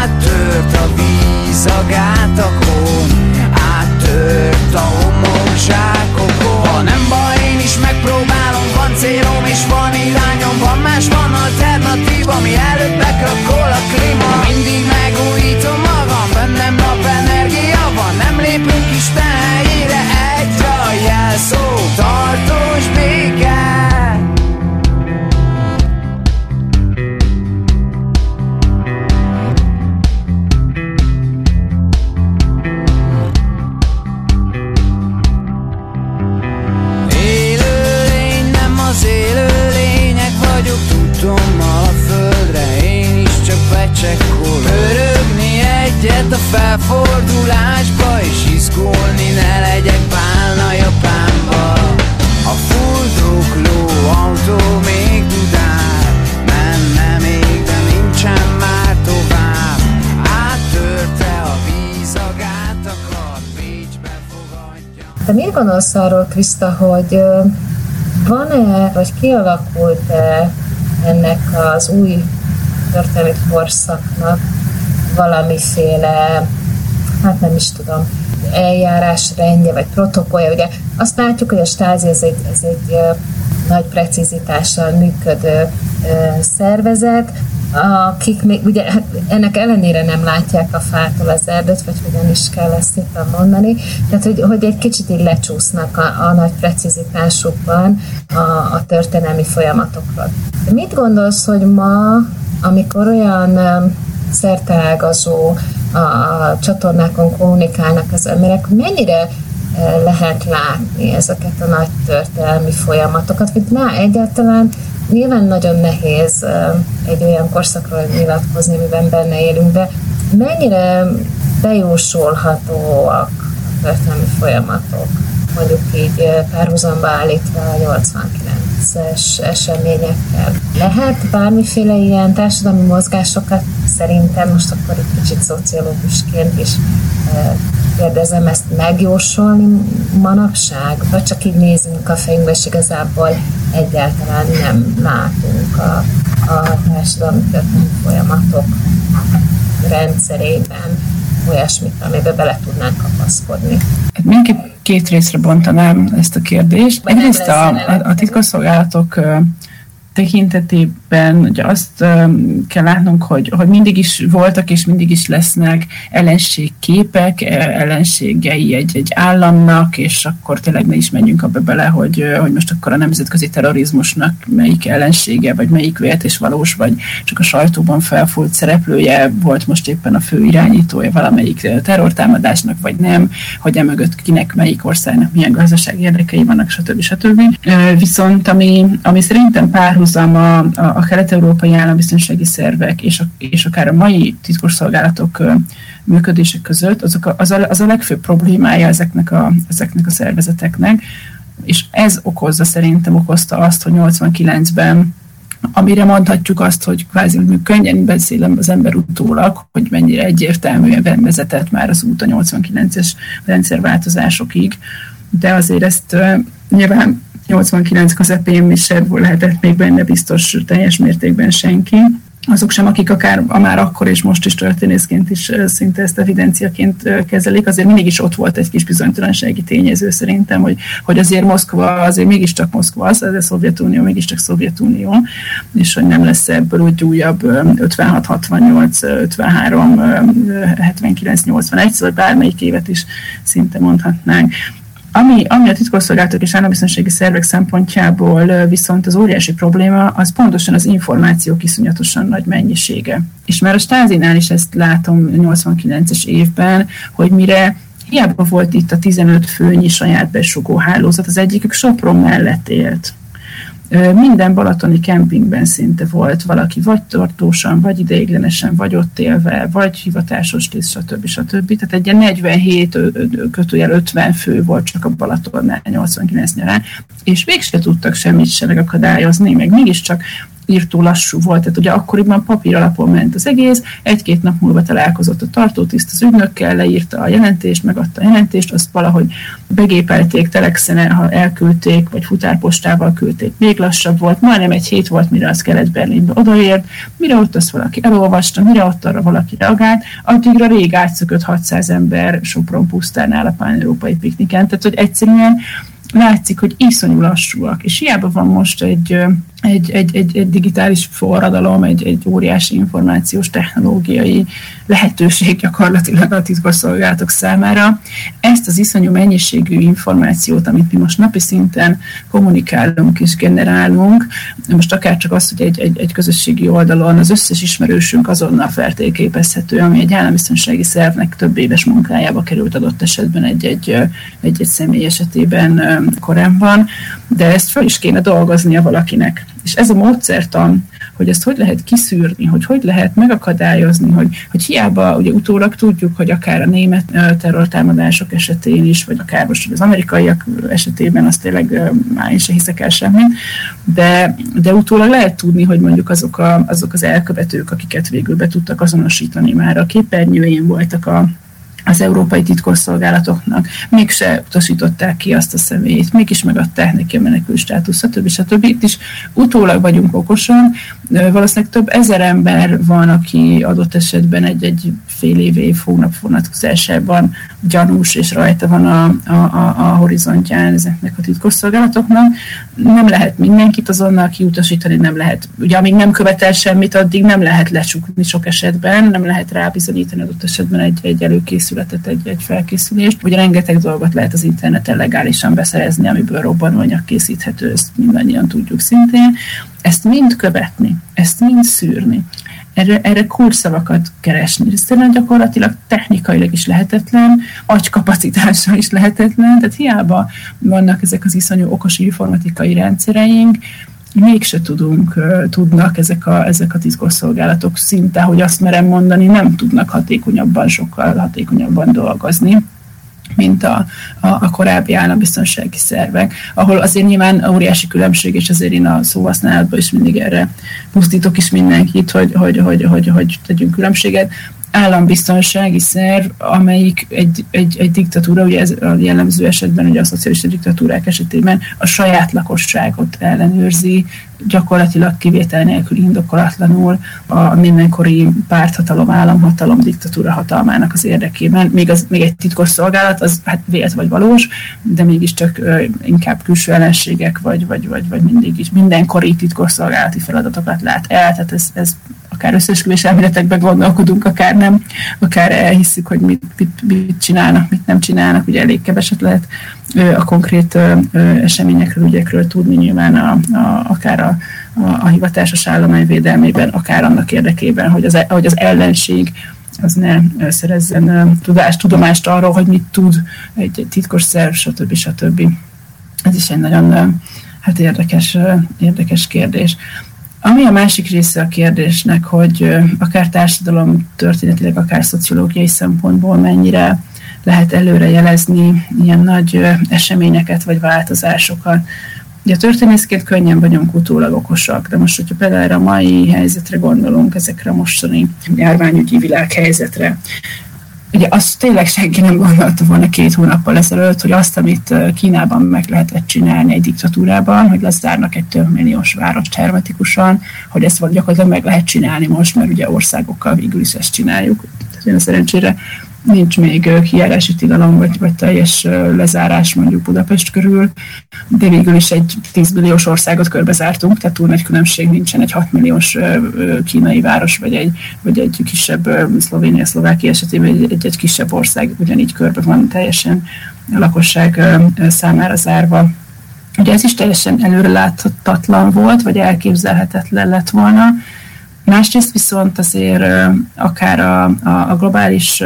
Áttört a víz a gátakon Áttört a homokzsák más van alternatív, ami előtt bekrakol a klíma. Mindig megújítom magam, bennem nap energia van. Nem lépünk is helyére egy a jelszó tartó fordulásba És izgulni ne legyek pálna Japánba. A fuldokló autó még dudál Menne még, de nincsen már tovább. Áttörte a víz a gátakat Bécsbe fogadja. Te mit gondolsz arról, Krista, hogy van-e, vagy kialakult-e ennek az új történelmi korszaknak valamiféle hát nem is tudom, eljárásrendje, vagy protokollja. Ugye azt látjuk, hogy a stázi ez egy, ez egy nagy precizitással működő szervezet, akik még, ugye hát ennek ellenére nem látják a fától az erdőt, vagy hogyan is kell ezt itt mondani, tehát hogy, hogy egy kicsit így lecsúsznak a, a nagy precizitásukban a, a történelmi folyamatokról. Mit gondolsz, hogy ma, amikor olyan szerteágazó a, a csatornákon kommunikálnak az emberek, mennyire lehet látni ezeket a nagy történelmi folyamatokat, vagy már egyáltalán Nyilván nagyon nehéz egy olyan korszakról nyilatkozni, amiben benne élünk, de mennyire bejósolhatóak a történelmi folyamatok, mondjuk így párhuzamba állítva a 89-es eseményekkel. Lehet bármiféle ilyen társadalmi mozgásokat? Szerintem, most akkor egy kicsit szociológusként is kérdezem, ezt megjósolni manapság, vagy csak így nézünk a fejünkbe, és igazából egyáltalán nem látunk a, a társadalmi folyamatok rendszerében olyasmit, amiben bele tudnánk kapaszkodni. Hát mindenképp két részre bontanám ezt a kérdést. Egyrészt a, a, a titkosszolgálatok tekintetében ugye azt kell látnunk, hogy, hogy mindig is voltak és mindig is lesznek ellenségképek, e, ellenségei egy, egy államnak, és akkor tényleg ne is menjünk abba bele, hogy, hogy most akkor a nemzetközi terrorizmusnak melyik ellensége, vagy melyik vélt és valós, vagy csak a sajtóban felfújt szereplője volt most éppen a fő irányítója valamelyik terrortámadásnak, vagy nem, hogy emögött kinek, melyik országnak milyen gazdasági érdekei vannak, stb. stb. Viszont ami, ami szerintem pár párhuzam a, a, a kelet-európai állambiztonsági szervek és, a, és akár a mai titkosszolgálatok működése között, azok a, az, a, az a legfőbb problémája ezeknek a, ezeknek a szervezeteknek, és ez okozza szerintem, okozta azt, hogy 89-ben amire mondhatjuk azt, hogy kvázi könnyen beszélem az ember utólag, hogy mennyire egyértelműen vezetett már az út a 89-es rendszerváltozásokig, de azért ezt uh, nyilván 89 közepén is se lehetett még benne biztos teljes mértékben senki. Azok sem, akik akár a már akkor és most is történészként is szinte ezt evidenciaként kezelik, azért mindig is ott volt egy kis bizonytalansági tényező szerintem, hogy, hogy azért Moszkva azért mégiscsak Moszkva, az, a Szovjetunió mégiscsak Szovjetunió, és hogy nem lesz ebből úgy újabb 56, 68, 53, 79, 81, szóval bármelyik évet is szinte mondhatnánk. Ami, ami a titkosszolgálatok és állambiztonsági szervek szempontjából viszont az óriási probléma, az pontosan az információ kiszonyatosan nagy mennyisége. És már a stázinál is ezt látom 89-es évben, hogy mire hiába volt itt a 15 főnyi saját besugó hálózat, az egyikük Sopron mellett élt minden balatoni kempingben szinte volt valaki, vagy tartósan, vagy ideiglenesen, vagy ott élve, vagy hivatásos tiszt, stb. stb. Tehát egy 47 kötőjel 50 fő volt csak a Balatonnál 89 nyarán, és végse tudtak semmit se megakadályozni, meg mégiscsak írtó lassú volt, tehát ugye akkoriban papír alapon ment az egész, egy-két nap múlva találkozott a tartótiszt az ügynökkel, leírta a jelentést, megadta a jelentést, azt valahogy begépelték, telexen ha elküldték, vagy futárpostával küldték, még lassabb volt, majdnem egy hét volt, mire az Kelet-Berlinbe odaért, mire ott azt valaki elolvasta, mire ott arra valaki reagált, addigra rég átszökött 600 ember Sopron pusztánál a pán-európai pikniken, tehát hogy egyszerűen látszik, hogy iszonyú lassúak, és hiába van most egy egy, egy, egy, egy digitális forradalom, egy, egy óriási információs technológiai lehetőség gyakorlatilag a titkosszolgálatok számára. Ezt az iszonyú mennyiségű információt, amit mi most napi szinten kommunikálunk és generálunk, most akár csak az, hogy egy, egy, egy közösségi oldalon az összes ismerősünk azonnal feltérképezhető, ami egy állambiztonsági szervnek több éves munkájába került adott esetben egy-egy, egy-egy személy esetében korábban, de ezt fel is kéne dolgoznia valakinek és ez a módszertan, hogy ezt hogy lehet kiszűrni, hogy hogy lehet megakadályozni, hogy, hogy hiába ugye utólag tudjuk, hogy akár a német terrortámadások esetén is, vagy akár most az amerikaiak esetében, azt tényleg már én se hiszek el semmit, de, de utólag lehet tudni, hogy mondjuk azok, a, azok az elkövetők, akiket végül be tudtak azonosítani már a képernyőjén voltak a az európai titkosszolgálatoknak, mégse utasították ki azt a személyét, mégis megadták neki a menekül státusz, stb. stb. Itt is utólag vagyunk okosan, valószínűleg több ezer ember van, aki adott esetben egy-egy fél év, év hónap vonatkozásában gyanús, és rajta van a, a, a, a horizontján ezeknek a titkosszolgálatoknak. Nem lehet mindenkit azonnal kiutasítani, nem lehet, ugye amíg nem követel semmit, addig nem lehet lecsukni sok esetben, nem lehet rábizonyítani adott esetben egy, egy előkészületet, egy, egy felkészülést. Ugye rengeteg dolgot lehet az interneten legálisan beszerezni, amiből robbanóanyag készíthető, ezt mindannyian tudjuk szintén. Ezt mind követni, ezt mind szűrni erre, erre kulcsszavakat keresni. Ez tényleg gyakorlatilag technikailag is lehetetlen, agykapacitással is lehetetlen, tehát hiába vannak ezek az iszonyú okos informatikai rendszereink, mégse tudunk, tudnak ezek a, ezek a titkosszolgálatok szinte, hogy azt merem mondani, nem tudnak hatékonyabban, sokkal hatékonyabban dolgozni mint a, a, a korábbi állambiztonsági szervek, ahol azért nyilván óriási különbség, és azért én a szóhasználatban is mindig erre pusztítok is mindenkit, hogy, hogy, hogy, hogy, hogy tegyünk különbséget állambiztonsági szerv, amelyik egy, egy, egy diktatúra, ugye ez a jellemző esetben, ugye a szocialista diktatúrák esetében a saját lakosságot ellenőrzi, gyakorlatilag kivétel nélkül indokolatlanul a mindenkori párthatalom, államhatalom, diktatúra hatalmának az érdekében. Még, az, még egy titkos szolgálat, az hát vélt vagy valós, de mégiscsak ö, inkább külső ellenségek, vagy, vagy, vagy, vagy mindig is mindenkori titkos szolgálati feladatokat lát el, tehát ez, ez akár összesküvés elméletekben gondolkodunk, akár nem, akár elhisszük, hogy mit, mit, mit csinálnak, mit nem csinálnak, ugye elég keveset lehet a konkrét eseményekről, ügyekről tudni nyilván a, a, akár a, a, a hivatásos állomány védelmében, akár annak érdekében, hogy az, hogy az ellenség az ne szerezzen tudást, tudomást arról, hogy mit tud egy, egy titkos szerv, stb. stb. Ez is egy nagyon hát érdekes, érdekes kérdés. Ami a másik része a kérdésnek, hogy akár társadalom történetileg, akár szociológiai szempontból mennyire lehet előre jelezni ilyen nagy eseményeket vagy változásokat. Ugye történészként könnyen vagyunk utólag okosak, de most, hogyha például a mai helyzetre gondolunk, ezekre a mostani járványügyi világhelyzetre, ugye azt tényleg senki nem gondolta volna két hónappal ezelőtt, hogy azt, amit Kínában meg lehetett csinálni egy diktatúrában, hogy lezárnak egy több milliós várost hermetikusan, hogy ezt gyakorlatilag meg lehet csinálni most, mert ugye országokkal végül is ezt csináljuk. Tehát én szerencsére nincs még kijárási tilalom, vagy, vagy teljes lezárás mondjuk Budapest körül, de végül is egy 10 milliós országot körbezártunk, tehát túl nagy különbség nincsen egy 6 milliós kínai város, vagy egy, vagy egy kisebb Szlovénia, Szlovákia esetében egy, egy, egy kisebb ország ugyanígy körbe van teljesen a lakosság számára zárva. Ugye ez is teljesen előreláthatatlan volt, vagy elképzelhetetlen lett volna. Másrészt viszont azért akár a, a, a globális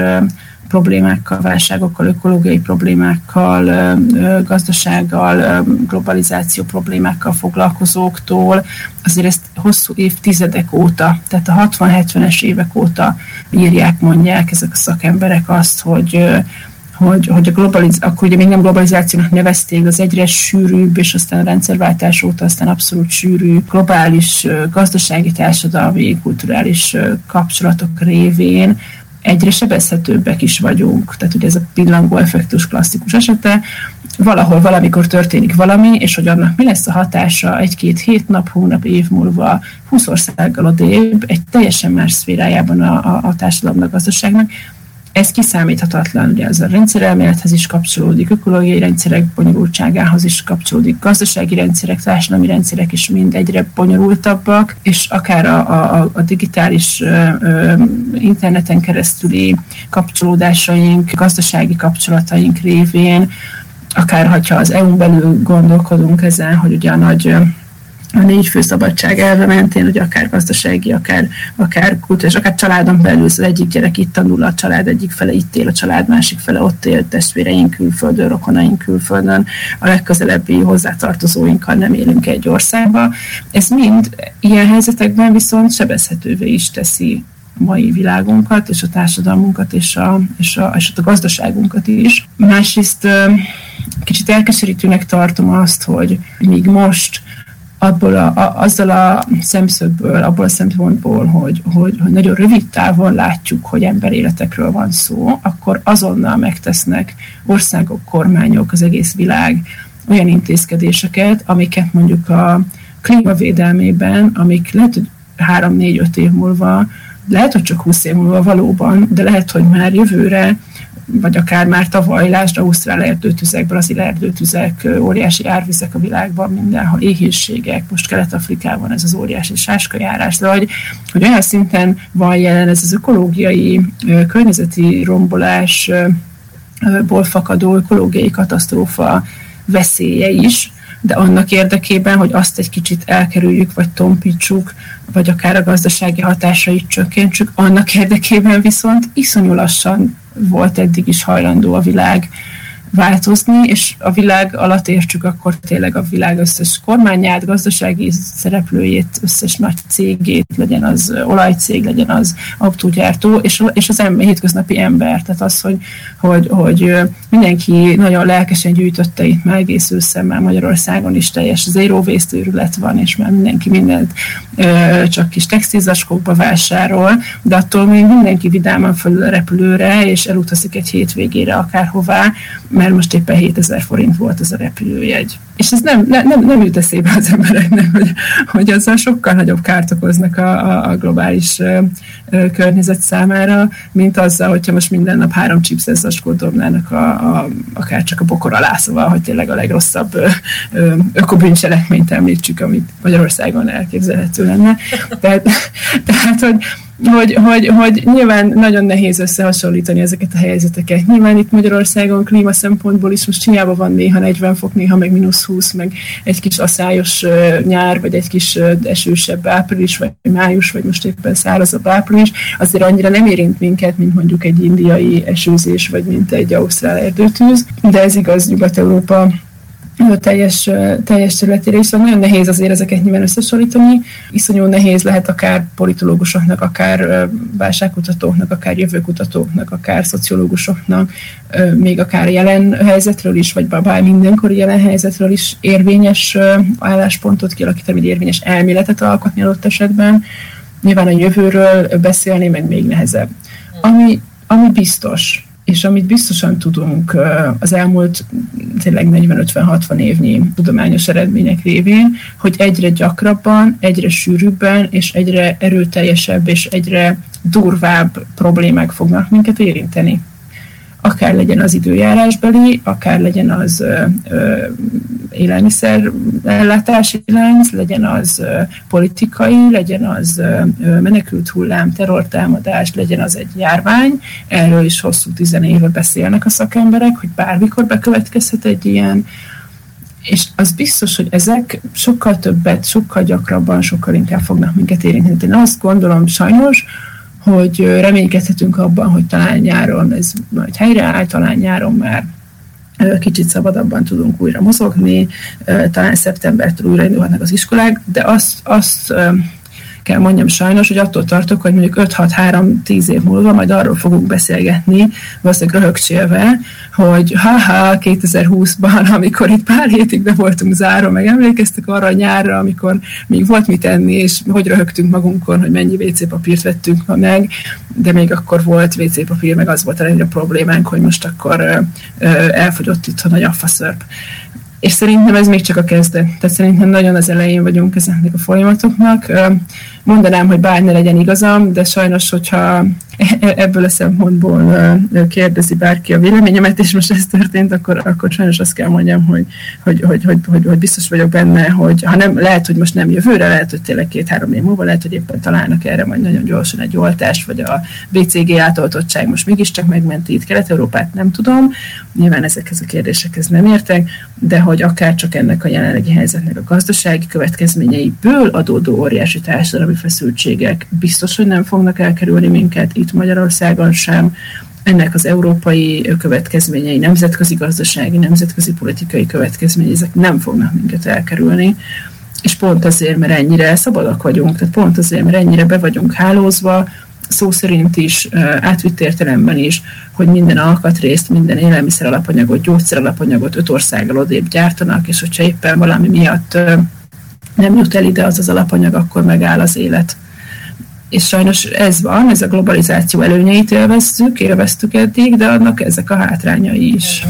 problémákkal, válságokkal, ökológiai problémákkal, gazdasággal, globalizáció problémákkal foglalkozóktól, azért ezt hosszú évtizedek óta, tehát a 60-70-es évek óta írják, mondják ezek a szakemberek azt, hogy hogy, hogy a globaliz, akkor ugye még nem globalizációnak nevezték, az egyre sűrűbb, és aztán a rendszerváltás óta aztán abszolút sűrű globális gazdasági, társadalmi, kulturális kapcsolatok révén egyre sebezhetőbbek is vagyunk. Tehát ugye ez a pillangó effektus klasszikus esete, valahol valamikor történik valami, és hogy annak mi lesz a hatása egy-két hét nap, hónap, év múlva 20 országgal odébb, egy teljesen más szférájában a, a, a társadalomnak, gazdaságnak, ez kiszámíthatatlan, ugye ez a rendszerelmélethez is kapcsolódik, ökológiai rendszerek bonyolultságához is kapcsolódik, gazdasági rendszerek, társadalmi rendszerek is mind egyre bonyolultabbak, és akár a, a, a digitális ö, ö, interneten keresztüli kapcsolódásaink, gazdasági kapcsolataink révén, akár ha az EU-n belül gondolkodunk ezen, hogy ugye a nagy a négy fő szabadság elve mentén, hogy akár gazdasági, akár, akár kultúrás, akár családon belül az egyik gyerek itt tanul, a család egyik fele itt él, a család másik fele ott él, testvéreink külföldön, rokonaink külföldön, a legközelebbi hozzátartozóinkkal nem élünk egy országba. Ez mind ilyen helyzetekben viszont sebezhetővé is teszi mai világunkat, és a társadalmunkat, és a, és a, és a gazdaságunkat is. Másrészt kicsit elkeserítőnek tartom azt, hogy míg most abból a, a, azzal a szemszögből, abból a szempontból, hogy, hogy, hogy nagyon rövid távon látjuk, hogy emberéletekről van szó, akkor azonnal megtesznek országok, kormányok, az egész világ olyan intézkedéseket, amiket mondjuk a klímavédelmében, amik lehet, hogy három-négy-öt év múlva, lehet, hogy csak 20 év múlva valóban, de lehet, hogy már jövőre vagy akár már tavaly, lásd Ausztrál erdőtüzek, brazil erdőtüzek, óriási árvizek a világban, mindenhol éhénységek, most Kelet-Afrikában ez az óriási sáskajárás, de hogy, hogy olyan szinten van jelen ez az ökológiai, környezeti rombolás, ból fakadó ökológiai katasztrófa veszélye is, de annak érdekében, hogy azt egy kicsit elkerüljük, vagy tompítsuk, vagy akár a gazdasági hatásait csökkentsük, annak érdekében viszont iszonyú lassan volt eddig is hajlandó a világ változni, és a világ alatt értsük akkor tényleg a világ összes kormányát, gazdasági szereplőjét, összes nagy cégét, legyen az olajcég, legyen az autógyártó, és, és az ember, hétköznapi ember. Tehát az, hogy, hogy, hogy mindenki nagyon lelkesen gyűjtötte itt már egész őszemmel Magyarországon is teljes zero waste van, és már mindenki mindent csak kis textilzacskókba vásárol, de attól még mindenki vidáman fölül a repülőre, és elutazik egy hétvégére akárhová, mert most éppen 7000 forint volt ez a repülőjegy. És ez nem, nem, nem jut eszébe az embereknek, hogy, hogy azzal sokkal nagyobb kárt okoznak a, a, a globális ö, ö, környezet számára, mint azzal, hogyha most minden nap három chipses zacskót dobnának a, a, akár csak a bokor alá, szóval, hogy tényleg a legrosszabb ö, ö, ökobűncselekményt említsük, amit Magyarországon elképzelhető lenne. Tehát, tehát hogy hogy, hogy, hogy nyilván nagyon nehéz összehasonlítani ezeket a helyzeteket. Nyilván itt Magyarországon klíma szempontból is most hiába van néha 40 fok, néha meg mínusz 20, meg egy kis aszályos nyár, vagy egy kis esősebb április, vagy május, vagy most éppen szárazabb április, azért annyira nem érint minket, mint mondjuk egy indiai esőzés, vagy mint egy ausztrál erdőtűz, de ez igaz Nyugat-Európa teljes, teljes területére, és nagyon nehéz azért ezeket nyilván összesorítani. Iszonyú nehéz lehet akár politológusoknak, akár válságkutatóknak, akár jövőkutatóknak, akár szociológusoknak, még akár jelen helyzetről is, vagy bár mindenkori jelen helyzetről is érvényes álláspontot kialakítani, vagy érvényes elméletet alkotni adott esetben. Nyilván a jövőről beszélni meg még nehezebb. Ami, ami biztos, és amit biztosan tudunk az elmúlt tényleg 40-50-60 évnyi tudományos eredmények révén, hogy egyre gyakrabban, egyre sűrűbben és egyre erőteljesebb és egyre durvább problémák fognak minket érinteni akár legyen az időjárásbeli, akár legyen az ö, ö, élelmiszer ellátási lánc, legyen az ö, politikai, legyen az ö, menekült hullám, terrortámadás, legyen az egy járvány. Erről is hosszú tizenéve beszélnek a szakemberek, hogy bármikor bekövetkezhet egy ilyen, és az biztos, hogy ezek sokkal többet, sokkal gyakrabban, sokkal inkább fognak minket érinteni. Én azt gondolom sajnos, hogy reménykedhetünk abban, hogy talán nyáron ez majd helyreáll, talán nyáron már kicsit szabadabban tudunk újra mozogni, talán szeptembertől újra indulhatnak az iskolák, de azt, azt kell mondjam sajnos, hogy attól tartok, hogy mondjuk 5-6-3-10 év múlva majd arról fogunk beszélgetni, valószínűleg röhögcsélve, hogy haha, 2020-ban, amikor itt pár hétig be voltunk zárva, meg emlékeztek arra a nyárra, amikor még volt mit enni, és hogy röhögtünk magunkon, hogy mennyi WC papírt vettünk ma meg, de még akkor volt WC papír, meg az volt a legnagyobb problémánk, hogy most akkor ö, ö, elfogyott itt a nagy affaszörp. És szerintem ez még csak a kezdet. Tehát szerintem nagyon az elején vagyunk ezeknek a folyamatoknak. Mondanám, hogy bár ne legyen igazam, de sajnos, hogyha e-, ebből a szempontból kérdezi bárki a véleményemet, és most ez történt, akkor, akkor sajnos azt kell mondjam, hogy, hogy, hogy, hogy, hogy, hogy biztos vagyok benne, hogy ha nem, lehet, hogy most nem jövőre, lehet, hogy tényleg két-három év múlva, lehet, hogy éppen találnak erre majd nagyon gyorsan egy oltást, vagy a BCG átoltottság most mégiscsak megmenti itt Kelet-Európát, nem tudom. Nyilván ezekhez a kérdésekhez nem értek, de hogy akár csak ennek a jelenlegi helyzetnek a gazdasági következményeiből adódó óriási társadalmi feszültségek biztos, hogy nem fognak elkerülni minket itt Magyarországon sem. Ennek az európai következményei, nemzetközi gazdasági, nemzetközi politikai következményei, ezek nem fognak minket elkerülni és pont azért, mert ennyire szabadak vagyunk, tehát pont azért, mert ennyire be vagyunk hálózva, szó szerint is, átvitt értelemben is, hogy minden alkatrészt, minden élelmiszer alapanyagot, gyógyszer alapanyagot öt országgal odébb gyártanak, és hogyha éppen valami miatt nem jut el ide az az alapanyag, akkor megáll az élet. És sajnos ez van, ez a globalizáció előnyeit élvezzük, élveztük eddig, de annak ezek a hátrányai is.